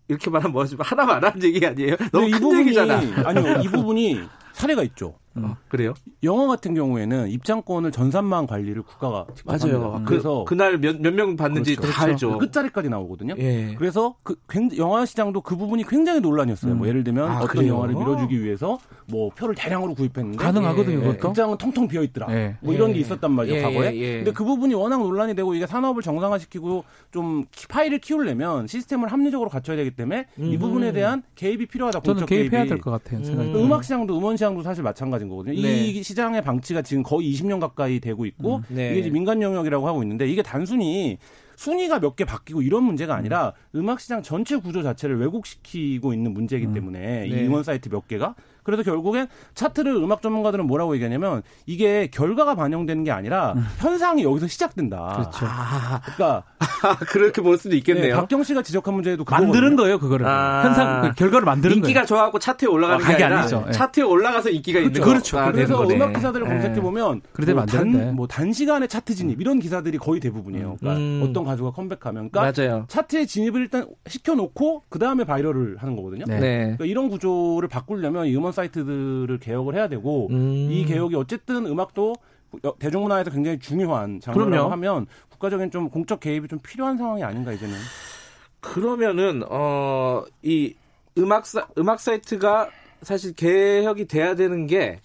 이렇게 말하면 뭐지 하나 말하는 얘기 아니에요? 너무 큰 부분이, 얘기잖아. 아니요, 이 부분이 사례가 있죠. 어, 그래요? 영화 같은 경우에는 입장권을 전산망 관리를 국가가 맞아요. 합니다. 그래서 그, 날 몇 몇명 받는지 그렇죠. 다 알죠. 그 끝자리까지 나오거든요. 예. 그래서 그 영화 시장도 그 부분이 굉장히 논란이었어요. 음. 뭐 예를 들면 아, 어떤 그래요? 영화를 밀어주기 위해서 뭐 표를 대량으로 구입했는데 가능하거든요. 예. 그것도 극장은 텅텅 비어 있더라. 예. 뭐 이런 게 있었단 말이에요. 예, 과거에. 예. 근데 그 부분이 워낙 논란이 되고 이게 산업을 정상화시키고 좀 파일을 키우려면 시스템을 합리적으로 갖춰야 되기 때문에 음. 이 부분에 대한 개입이 필요하다. 저는 개입해야 될 것 같아요. 음. 음악 시장도 음원 시장 도 사실 마찬가지인 거거든요. 네. 이 시장의 방치가 지금 거의 20년 가까이 되고 있고 음, 네. 이게 민간 영역이라고 하고 있는데 이게 단순히 순위가 몇 개 바뀌고 이런 문제가 아니라 음. 악 시장 전체 구조 자체를 왜곡시키고 있는 문제이기 음. 때문에 네. 이 응원 사이트 몇 개가 그래서 결국엔 차트를 음악 전문가들은 뭐라고 얘기하냐면 이게 결과가 반영되는 게 아니라 음. 현상이 여기서 시작된다. 그렇죠. 아, 그러니까 그렇게 볼 수도 있겠네요. 네, 박경 씨가 지적한 문제도 만드는 거예요, 그거를. 아, 현상 그 결과를 만드는 인기가 거예요. 좋아하고 차트에 올라가는 아, 게 아니라 아니죠. 네. 차트에 올라가서 인기가 그렇죠. 있는 그렇죠. 아, 그래서 음악 기사들을 검색해 보면 뭐, 단, 뭐 단시간에 차트 진입 이런 기사들이 거의 대부분이에요. 그러니까 음. 어떤 가수가 컴백하면 그러니까 맞아요. 차트에 진입을 일단 시켜놓고 그 다음에 바이럴을 하는 거거든요. 네. 그러니까 이런 구조를 바꾸려면 이 음원 사이트들을 개혁을 해야 되고 음. 이 개혁이 어쨌든 음악도 대중문화에서 굉장히 중요한 장르라고 하면 국가적인 좀 공적 개입이 좀 필요한 상황이 아닌가 이제는. 그러면은 어 이 음악 사 음악 사이트가 사실 개혁이 돼야 되는 게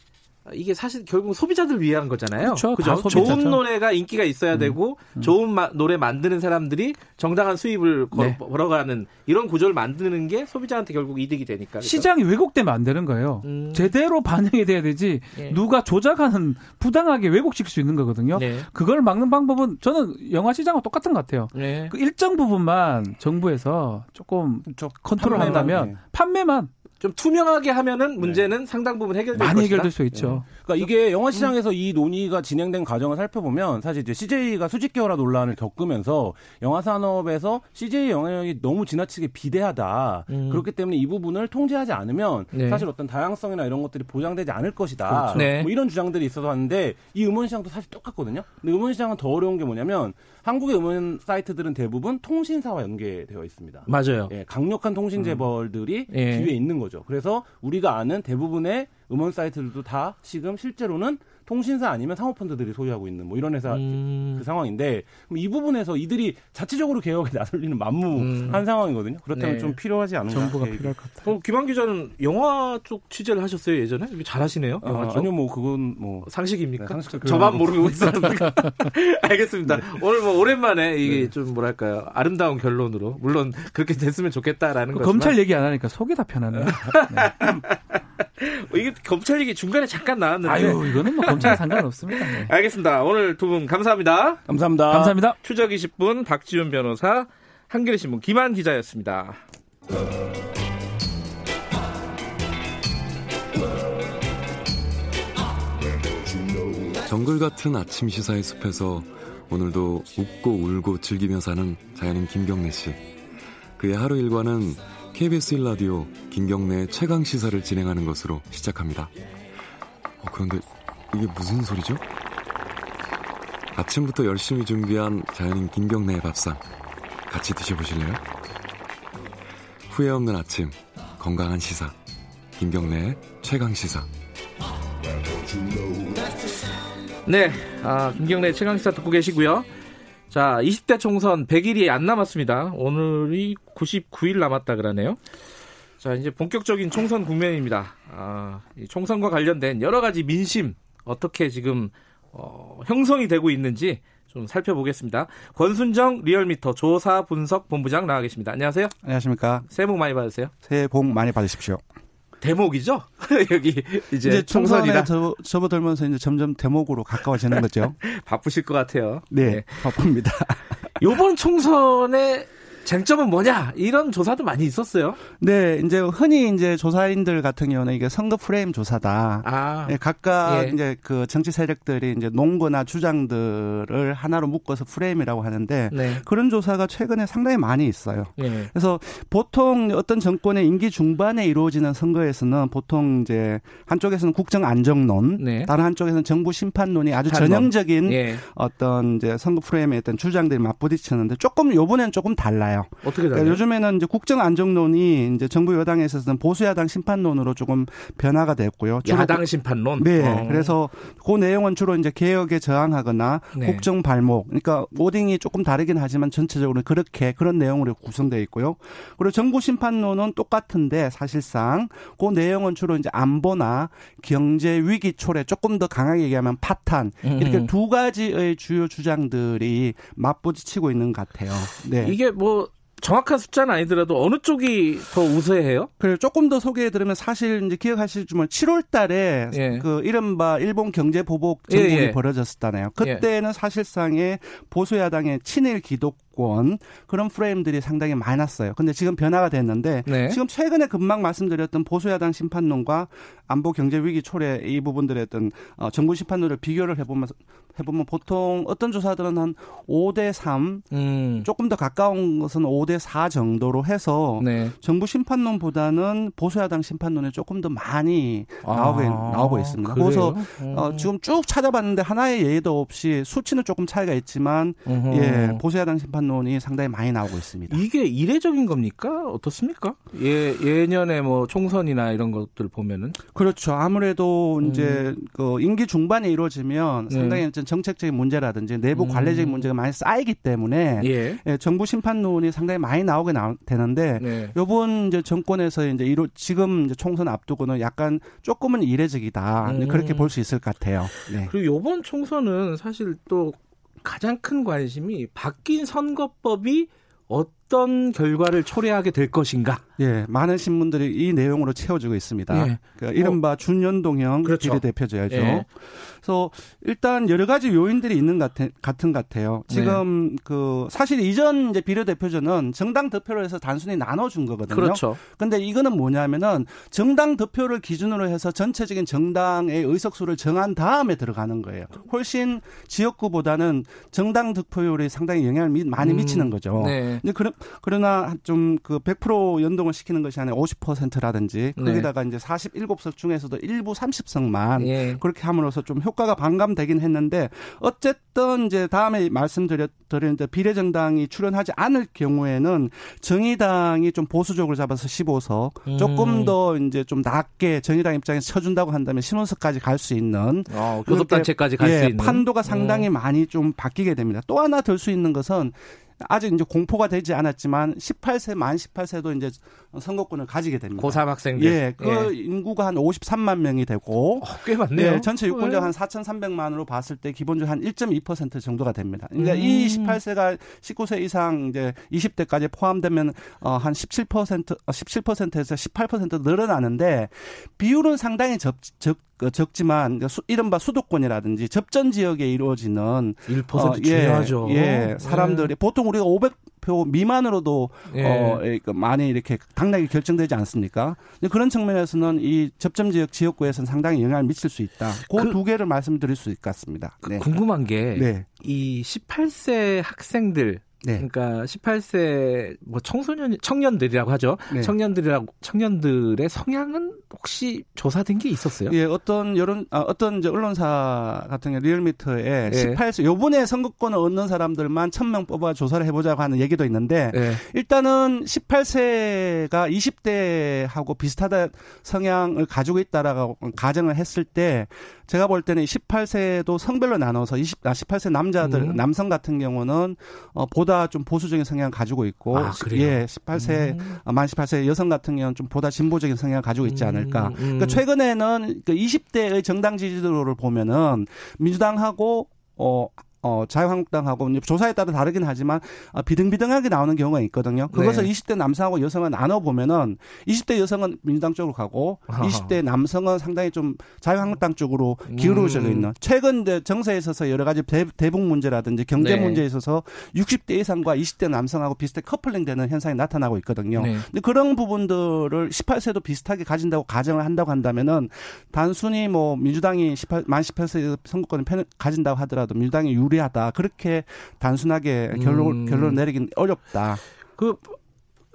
이게 사실 결국 소비자들 위한 거잖아요. 그렇죠. 그죠? 좋은 노래가 인기가 있어야 음. 되고 음. 좋은 마, 노래 만드는 사람들이 정당한 수입을 네. 벌어가는 이런 구조를 만드는 게 소비자한테 결국 이득이 되니까. 그렇죠? 시장이 왜곡되면 안 되는 거예요. 음. 제대로 반영이 돼야 되지 네. 누가 조작하는 부당하게 왜곡시킬 수 있는 거거든요. 네. 그걸 막는 방법은 저는 영화 시장과 똑같은 것 같아요. 네. 그 일정 부분만 정부에서 조금 컨트롤한다면 판매만 좀 투명하게 하면은 네. 문제는 네. 상당 부분 해결될 많이 것이다. 해결될 수 있죠. 네. 그러니까 이게 영화 시장에서 음. 이 논의가 진행된 과정을 살펴보면 사실 이제 CJ가 수직 계열화 논란을 겪으면서 영화 산업에서 CJ 영향력이 너무 지나치게 비대하다. 음. 그렇기 때문에 이 부분을 통제하지 않으면 네. 사실 어떤 다양성이나 이런 것들이 보장되지 않을 것이다. 그렇죠. 네. 뭐 이런 주장들이 있어서 왔는데 이 음원 시장도 사실 똑같거든요. 근데 음원 시장은 더 어려운 게 뭐냐면 한국의 음원 사이트들은 대부분 통신사와 연계되어 있습니다. 맞아요. 예, 강력한 통신 재벌들이 음. 예. 뒤에 있는 거죠. 그래서 우리가 아는 대부분의 음원 사이트들도 다 지금 실제로는 통신사 아니면 사모펀드들이 소유하고 있는 뭐 이런 회사 음. 그 상황인데 이 부분에서 이들이 자체적으로 개혁에 나설리는 만무한 음. 상황이거든요. 그렇다면 네. 좀 필요하지 않은가? 정부가 필요할 것 같아요. 어, 김한 기자는 영화 쪽 취재를 하셨어요 예전에? 잘하시네요. 영화 아, 쪽? 아니요, 뭐 그건 뭐 상식입니까? 네, 상식 저만 모르고 있었는데. 알겠습니다. 네. 오늘 뭐 오랜만에 이게 네. 좀 뭐랄까요 아름다운 결론으로 물론 그렇게 됐으면 좋겠다라는 거. 검찰 얘기 안 하니까 속이 다 편하네요. 어, 이게 검찰 얘기 중간에 잠깐 나왔는데. 아유, 이거는 뭐 검찰 상관없습니다. 네. 알겠습니다. 오늘 두 분 감사합니다. 감사합니다. 감사합니다. 추적 20분 박지훈 변호사, 한겨레 신문 김한 기자였습니다. 정글 같은 아침 시사의 숲에서 오늘도 웃고 울고 즐기며 사는 자연인 김경래 씨. 그의 하루 일과는 KBS 1라디오 김경래 최강 시사를 진행하는 것으로 시작합니다. 어, 그런데 이게 무슨 소리죠? 아침부터 열심히 준비한 자연인 김경래의 밥상 같이 드셔보실래요? 후회 없는 아침 건강한 시사 김경래의 최강 시사 네, 아, 김경래 최강 시사 듣고 계시고요. 자, 20대 총선 100일이 안 남았습니다. 오늘이 99일 남았다 그러네요. 자, 이제 본격적인 총선 국면입니다. 아, 총선과 관련된 여러 가지 민심 어떻게 지금 어, 형성이 되고 있는지 좀 살펴보겠습니다. 권순정 리얼미터 조사 분석 본부장 나와 계십니다. 안녕하세요. 안녕하십니까. 새해 복 많이 받으세요. 새해 복 많이 받으십시오. 대목이죠? 여기 이제, 이제 총선에 접, 접어들면서 이제 점점 대목으로 가까워지는 거죠. 바쁘실 것 같아요. 네, 네. 바쁩니다. 이번 총선에 쟁점은 뭐냐 이런 조사도 많이 있었어요. 네, 이제 흔히 이제 조사인들 같은 경우는 이게 선거 프레임 조사다. 아, 네, 각각 예. 이제 그 정치 세력들이 이제 농거나 주장들을 하나로 묶어서 프레임이라고 하는데 네. 그런 조사가 최근에 상당히 많이 있어요. 예. 그래서 보통 어떤 정권의 임기 중반에 이루어지는 선거에서는 보통 이제 한쪽에서는 국정 안정론, 네. 다른 한쪽에서는 정부 심판론이 아주 전형적인 예. 어떤 이제 선거 프레임의 어떤 주장들이 맞부딪히는데 조금 요번엔 조금 달라요. 어떻게 달라요? 그러니까 요즘에는 이제 국정 안정론이 이제 정부 여당에 있어서는 보수 야당 심판론으로 조금 변화가 됐고요. 야당 심판론. 네. 어. 그래서 그 내용은 주로 이제 개혁에 저항하거나 네. 국정 발목. 그러니까 워딩이 조금 다르긴 하지만 전체적으로 그렇게 그런 내용으로 구성되어 있고요. 그리고 정부 심판론은 똑같은데 사실상 그 내용은 주로 이제 안보나 경제 위기 초래 조금 더 강하게 얘기하면 파탄 이렇게 음. 두 가지의 주요 주장들이 맞부딪히고 있는 것 같아요. 네. 이게 뭐 정확한 숫자는 아니더라도 어느 쪽이 더 우세해요? 그래 조금 더 소개해드리면 사실 이제 기억하실지만 7월달에 예. 그 이른바 일본 경제 보복 전국이 예, 예. 벌어졌었잖아요. 그때는 예. 사실상의 보수 야당의 친일 기독 정권 그런 프레임들이 상당히 많았어요. 근데 지금 변화가 됐는데 네. 지금 최근에 금방 말씀드렸던 보수야당 심판론과 안보 경제 위기 초래 이 부분들의 어떤 어, 정부 심판론을 비교를 해보면 해보면 보통 어떤 조사들은 한 5대 3 음. 조금 더 가까운 것은 5대 4 정도로 해서 네. 정부 심판론보다는 보수야당 심판론에 조금 더 많이 나오고, 아, 나오고 있습니다. 그래요? 그래서 어, 음. 지금 쭉 찾아봤는데 하나의 예도 없이 수치는 조금 차이가 있지만. 예 보수야당 심판 논이 상당히 많이 나오고 있습니다. 이게 이례적인 겁니까? 어떻습니까? 예, 예년에 뭐 총선이나 이런 것들 보면은 그렇죠. 아무래도 음. 이제 그 임기 중반에 이루어지면 네. 상당히 네. 정책적인 문제라든지 내부 음. 관례적인 문제가 많이 쌓이기 때문에 예. 예, 정부 심판론이 상당히 많이 나오게 나, 되는데 네. 요번 이제 정권에서 이제 이루 지금 이제 총선 앞두고는 약간 조금은 이례적이다. 음. 그렇게 볼 수 있을 것 같아요. 네. 그리고 요번 총선은 사실 또 가장 큰 관심이 바뀐 선거법이 어떤 결과를 초래하게 될 것인가? 예, 많은 신문들이 이 내용으로 채워지고 있습니다. 예. 그 이른바 어. 준연동형 그렇죠. 비례대표제죠. 예. 그래서 일단 여러 가지 요인들이 있는 것 같은, 같은 같아요. 지금 네. 그 사실 이전 이제 비례대표제는 정당 득표를 해서 단순히 나눠준 거거든요. 그렇죠. 근데 이거는 뭐냐면은 정당 득표를 기준으로 해서 전체적인 정당의 의석수를 정한 다음에 들어가는 거예요. 훨씬 지역구보다는 정당 득표율이 상당히 영향을 미, 많이 음. 미치는 거죠. 네. 근데 그러, 그러나 좀 그 100% 연동을 시키는 것이 아니라 50%라든지 거기다가 네. 이제 47석 중에서도 일부 30석만 예. 그렇게 함으로써 좀 효과가 반감되긴 했는데 어쨌든 이제 다음에 말씀드렸는데 비례정당이 출연하지 않을 경우에는 정의당이 좀 보수적으로 잡아서 15석 음. 조금 더 이제 좀 낮게 정의당 입장에서 쳐준다고 한다면 신원석까지 갈 수 있는 어, 교섭단체까지 갈수 예, 있는 판도가 상당히 음. 많이 좀 바뀌게 됩니다. 또 하나 들 수 있는 것은 아직 이제 공포가 되지 않았지만 18세 만 18세도 이제 선거권을 가지게 됩니다. 고3 학생들. 예, 그 예. 인구가 한 53만 명이 되고 어, 꽤 많네요. 예, 전체 유권자 한 4,300만으로 봤을 때 기본적으로 한 1.2% 정도가 됩니다. 그러니까 음. 이 18세가 19세 이상 이제 20대까지 포함되면 어, 한 17% 17%에서 18% 늘어나는데 비율은 상당히 적, 적그 적지만 이른바 수도권이라든지 접전 지역에 이루어지는 1% 어, 예, 중요하죠. 예, 예, 사람들이 보통 우리가 500 표 미만으로도 예. 어그 많이 이렇게 당락이 결정되지 않습니까? 그런 측면에서는 이 접점 지역 지역구에서는 상당히 영향을 미칠 수 있다. 그두 그, 개를 말씀드릴 수 있을 것 같습니다. 네. 궁금한 게이 네. 18세 학생들 네. 그러니까 18세 뭐 청소년 청년들이라고 하죠. 네. 청년들이라고 청년들의 성향은 혹시 조사된 게 있었어요? 예, 어떤 여론 아, 어떤 이제 언론사 같은 경우 리얼미터에 예. 18세 요번에 선거권을 얻는 사람들만 1000명 뽑아 조사를 해 보자고 하는 얘기도 있는데 예. 일단은 18세가 20대하고 비슷하다 성향을 가지고 있다라고 가정을 했을 때 제가 볼 때는 18세도 성별로 나눠서 20, 아, 18세 남자들, 음. 남성 같은 경우는 어, 보다 좀 보수적인 성향을 가지고 있고, 아, 예, 18세, 음. 아, 만 18세 여성 같은 경우는 좀 보다 진보적인 성향을 가지고 있지 않을까. 음. 음. 그러니까 최근에는 그 20대의 정당 지지도를 보면은 민주당하고 어 어, 자유한국당하고 조사에 따라 다르긴 하지만 어, 비등비등하게 나오는 경우가 있거든요. 그것을 네. 20대 남성하고 여성을 나눠 보면은 20대 여성은 민주당 쪽으로 가고 아하. 20대 남성은 상당히 좀 자유한국당 쪽으로 기울어져 음. 있는. 최근 이제 정세에 있어서 여러 가지 대, 북 문제라든지 경제 네. 문제에 있어서 60대 이상과 20대 남성하고 비슷하게 커플링되는 현상이 나타나고 있거든요. 네. 근데 그런 부분들을 18세도 비슷하게 가진다고 가정을 한다고 한다면은 단순히 뭐 민주당이 18, 만 18세 선거권을 가진다고 하더라도 민주당이 유 무리하다. 그렇게 단순하게 결론 음. 결론 내리긴 어렵다. 그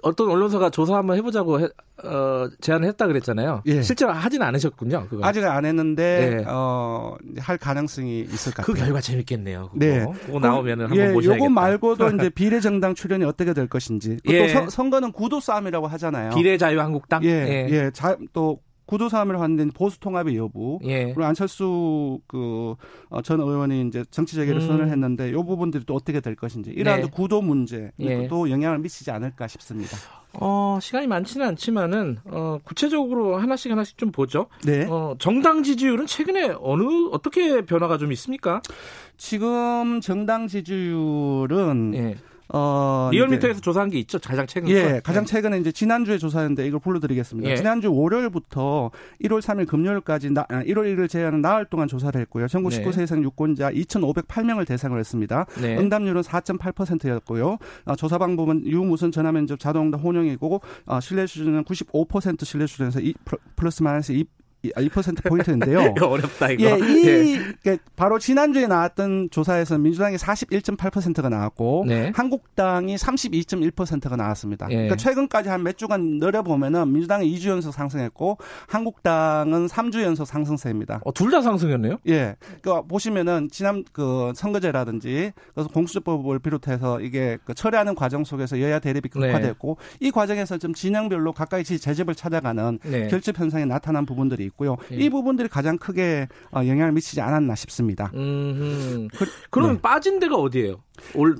어떤 언론사가 조사 한번 해보자고 해, 어, 제안을 했다 그랬잖아요. 예. 실제로 하지는 않으셨군요. 그거. 아직은 안 했는데 예. 어, 할 가능성이 있을 것그 같아요. 그 결과 재밌겠네요. 그거. 네. 그거 나오면은 한번 예, 보셔야겠다. 요거 말고도 이제 비례정당 출연이 어떻게 될 것인지. 예. 또 선, 선거는 구도 싸움이라고 하잖아요. 비례자유한국당. 예. 예. 예. 자, 또 구도 사함을 하는 보수 통합의 여부 예. 그리고 안철수 그전 어, 의원이 이제 정치 재개를 음. 선언을 했는데 이 부분들이 또 어떻게 될 것인지 이러한 네. 구도 문제 예. 또 영향을 미치지 않을까 싶습니다. 어, 시간이 많지는 않지만은 어, 구체적으로 하나씩 하나씩 좀 보죠. 네. 어, 정당 지지율은 최근에 어느 어떻게 변화가 좀 있습니까? 지금 정당 지지율은 예. 어, 리얼미터에서 조사한 게 있죠. 가장 최근. 예, 가장 네. 최근에 이제 지난주에 조사했는데 이걸 불러드리겠습니다. 예. 지난주 월요일부터 1월 3일 금요일까지 나, 1월 아, 1일 제외하는 나흘 동안 조사를 했고요. 전국 네. 19세 이상 유권자 2,508명을 대상으로 했습니다. 네. 응답률은 4.8%였고요. 어, 조사 방법은 유무선 전화 면접 자동응답 혼용이고 어, 신뢰 수준은 95% 신뢰 수준에서 2 플러스 마이너스 2 2% 아, 포인트인데요. 이거 어렵다 이거. 예, 이 예. 바로 지난주에 나왔던 조사에서 민주당이 41.8%가 나왔고 네. 한국당이 32.1%가 나왔습니다. 예. 그러니까 최근까지 한 몇 주간 늘려 보면은 민주당이 2주 연속 상승했고 한국당은 3주 연속 상승세입니다. 어, 둘 다 상승했네요? 예. 그러니까 보시면은 지난 그 선거제라든지 그래서 공수처법을 비롯해서 이게 그 처리하는 과정 속에서 여야 대립이 네. 극화됐고 네. 이 과정에서 좀 진영별로 가까이 재집을 찾아가는 네. 결집 현상이 나타난 부분들이 있고 요. 예. 이 부분들이 가장 크게 어, 영향을 미치지 않았나 싶습니다. 음, 그, 럼 네. 빠진 데가 어디예요?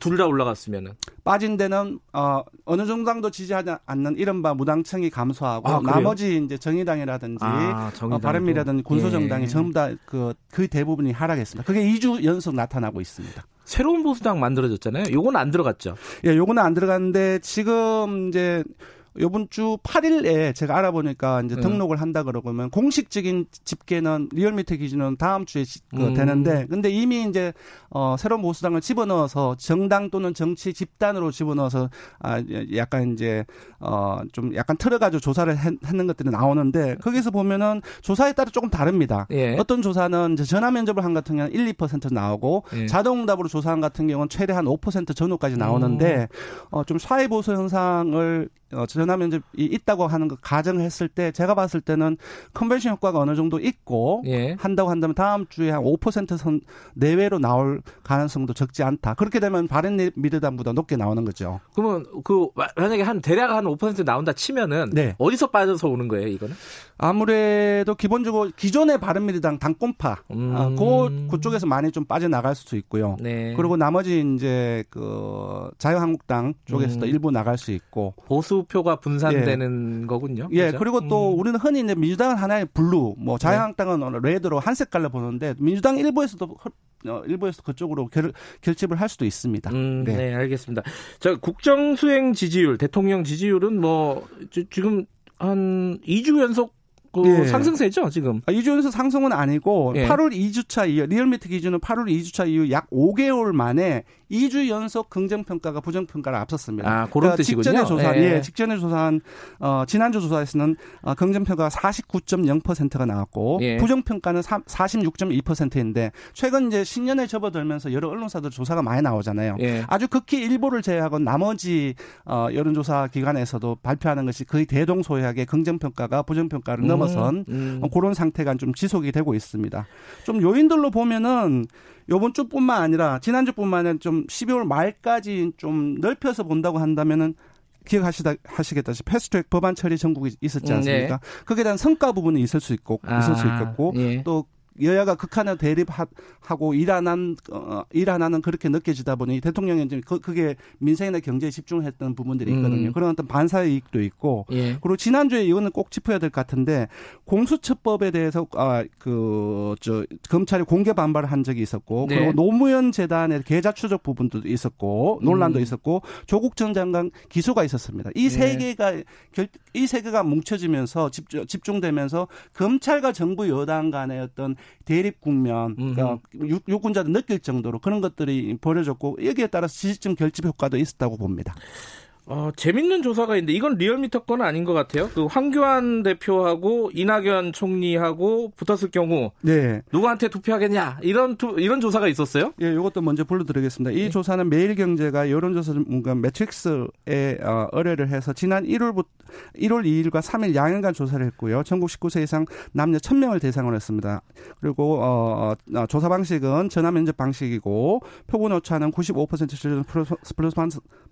둘 다 올라갔으면은 빠진 데는 어, 어느 정당도 지지하지 않는 이른바 무당층이 감소하고 아, 나머지 이제 정의당이라든지 아, 어, 바른미라든지 군소정당이 예. 전부 다그그 그 대부분이 하락했습니다. 그게 2주 연속 나타나고 있습니다. 새로운 보수당 만들어졌잖아요. 요건 안 들어갔죠. 예, 요거는 안 들어갔는데 지금 이제 요번 주 8일에 제가 알아보니까 이제 음. 등록을 한다 그러면 공식적인 집계는 리얼미터 기준은 다음 주에 그 음. 되는데 근데 이미 이제 어 새로운 보수당을 집어넣어서 정당 또는 정치 집단으로 집어넣어서 아 약간 이제 어 좀 약간 틀어 가지고 조사를 했는 것들이 나오는데 거기서 보면은 조사에 따라 조금 다릅니다. 예. 어떤 조사는 이제 전화 면접을 한 같은 경우는 1, 2% 나오고 예. 자동응답으로 조사한 같은 경우는 최대 한 5% 전후까지 나오는데 음. 어좀 사회 보수 현상을 어, 전화 면접이 있다고 하는 거 가정했을 때 제가 봤을 때는 컨벤션 효과가 어느 정도 있고 예. 한다고 한다면 다음 주에 한 5%선 내외로 나올 가능성도 적지 않다. 그렇게 되면 바른 미래당보다 높게 나오는 거죠. 그러면 그 만약에 한 대략 한 5% 나온다 치면은 네. 어디서 빠져서 오는 거예요, 이거는? 아무래도 기본적으로 기존의 바른미래당 당권파 음. 아, 그 그쪽에서 많이 좀 빠져나갈 수도 있고요. 네. 그리고 나머지 이제 그 자유한국당 쪽에서도 음. 일부 나갈 수 있고 보수표가 분산되는 예. 거군요. 예. 그죠? 그리고 또 음. 우리는 흔히 이제 민주당은 하나의 blue, 뭐 자유한국당은 네. red로 한 색깔로 보는데 민주당 일부에서도 어, 일부에서 그쪽으로 결, 결집을 할 수도 있습니다. 음, 네. 네. 알겠습니다. 자, 국정 수행 지지율, 대통령 지지율은 뭐 지금 한 2주 연속 그 예. 상승세죠, 지금. 아, 2주 연속 상승은 아니고 예. 8월 2주차 이후 리얼미터 기준은 8월 2주차 이후 약 5개월 만에 2주 연속 긍정 평가가 부정 평가를 앞섰습니다. 아, 그런 그러니까 뜻이군요. 직전에 조사, 예. 예, 직전에 조사한, 어, 지난주 조사에서는 어, 긍정 평가가 49.0%가 나왔고, 예. 부정 평가는 46.2%인데, 최근 이제 신년에 접어들면서 여러 언론사들 조사가 많이 나오잖아요. 예. 아주 극히 일부를 제외하고 나머지, 어, 여론조사 기관에서도 발표하는 것이 거의 대동소이하게 긍정 평가가 부정 평가를 음, 넘어 선 음. 어, 그런 상태가 좀 지속이 되고 있습니다. 좀 요인들로 보면은 요번 주뿐만 아니라 지난주뿐만 아니라 좀 12월 말까지 좀 넓혀서 본다고 한다면은 기억하시다 하시겠다시피 패스트트랙 법안 처리 전국이 있었지 음, 않습니까? 네. 거기에 대한 성과 부분이 있을 수 있고 아, 있을 수 있겠고 예. 또 여야가 극한의 대립하고 일안 한, 어, 일안 하는 그렇게 느껴지다 보니 대통령이 이제 그, 그게 민생이나 경제에 집중했던 부분들이 있거든요. 음. 그런 어떤 반사의 이익도 있고. 예. 그리고 지난주에 이거는 꼭 짚어야 될 것 같은데 공수처법에 대해서 아, 그, 저, 검찰이 공개 반발을 한 적이 있었고. 네. 그리고 노무현 재단의 계좌 추적 부분도 있었고. 논란도 음. 있었고. 조국 전 장관 기소가 있었습니다. 이세 네. 개가, 이 세 개가 뭉쳐지면서 집중, 집중 되면서 검찰과 정부 여당 간의 어떤 대립 국면, 그러니까 유권자들 느낄 정도로 그런 것들이 벌어졌고 여기에 따라서 지지층 결집 효과도 있었다고 봅니다. 어, 재밌는 조사가 있는데 이건 리얼미터 건 아닌 것 같아요. 그 황교안 대표하고 이낙연 총리하고 붙었을 경우 네. 누구한테 투표하겠냐 이런 투, 이런 조사가 있었어요? 예, 이것도 먼저 불러드리겠습니다. 이 네. 조사는 매일경제가 여론조사 뭔가 메트릭스에 어, 의뢰를 해서 지난 1월부터 1월 2일과 3일 양일간 조사를 했고요. 전국 19세 이상 남녀 1000명을 대상으로 했습니다. 그리고 어, 어, 조사 방식은 전화 면접 방식이고 표본 오차는 95% 플러스, 플러스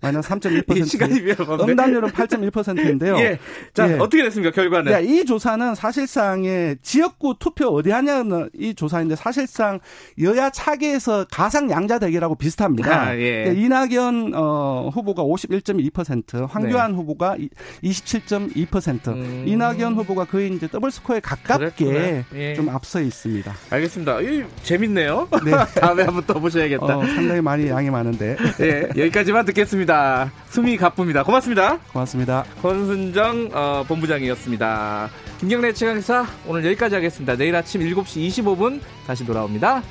마이너스 3.1% 위험한데. 응답률은 8.1%인데요. 예. 자, 예. 어떻게 됐습니까, 결과는? 네, 이 조사는 사실상의 지역구 투표 어디 하냐는 이 조사인데 사실상 여야 차기에서 가상 양자 대결하고 비슷합니다. 아, 예. 네, 이낙연 어, 후보가 51.2%, 황교안 네. 후보가 27.2%, 음. 이낙연 후보가 거의 이제 더블 스코어에 가깝게 예. 좀 앞서 있습니다. 알겠습니다. 이, 재밌네요. 네. 다음에 한번 더 보셔야겠다. 어, 상당히 많이 양이 많은데. 예, 여기까지만 듣겠습니다. 숨이 갑 바쁩니다. 고맙습니다. 고맙습니다. 권순정 어, 본부장이었습니다. 김경래 최강사 오늘 여기까지 하겠습니다. 내일 아침 7시 25분 다시 돌아옵니다.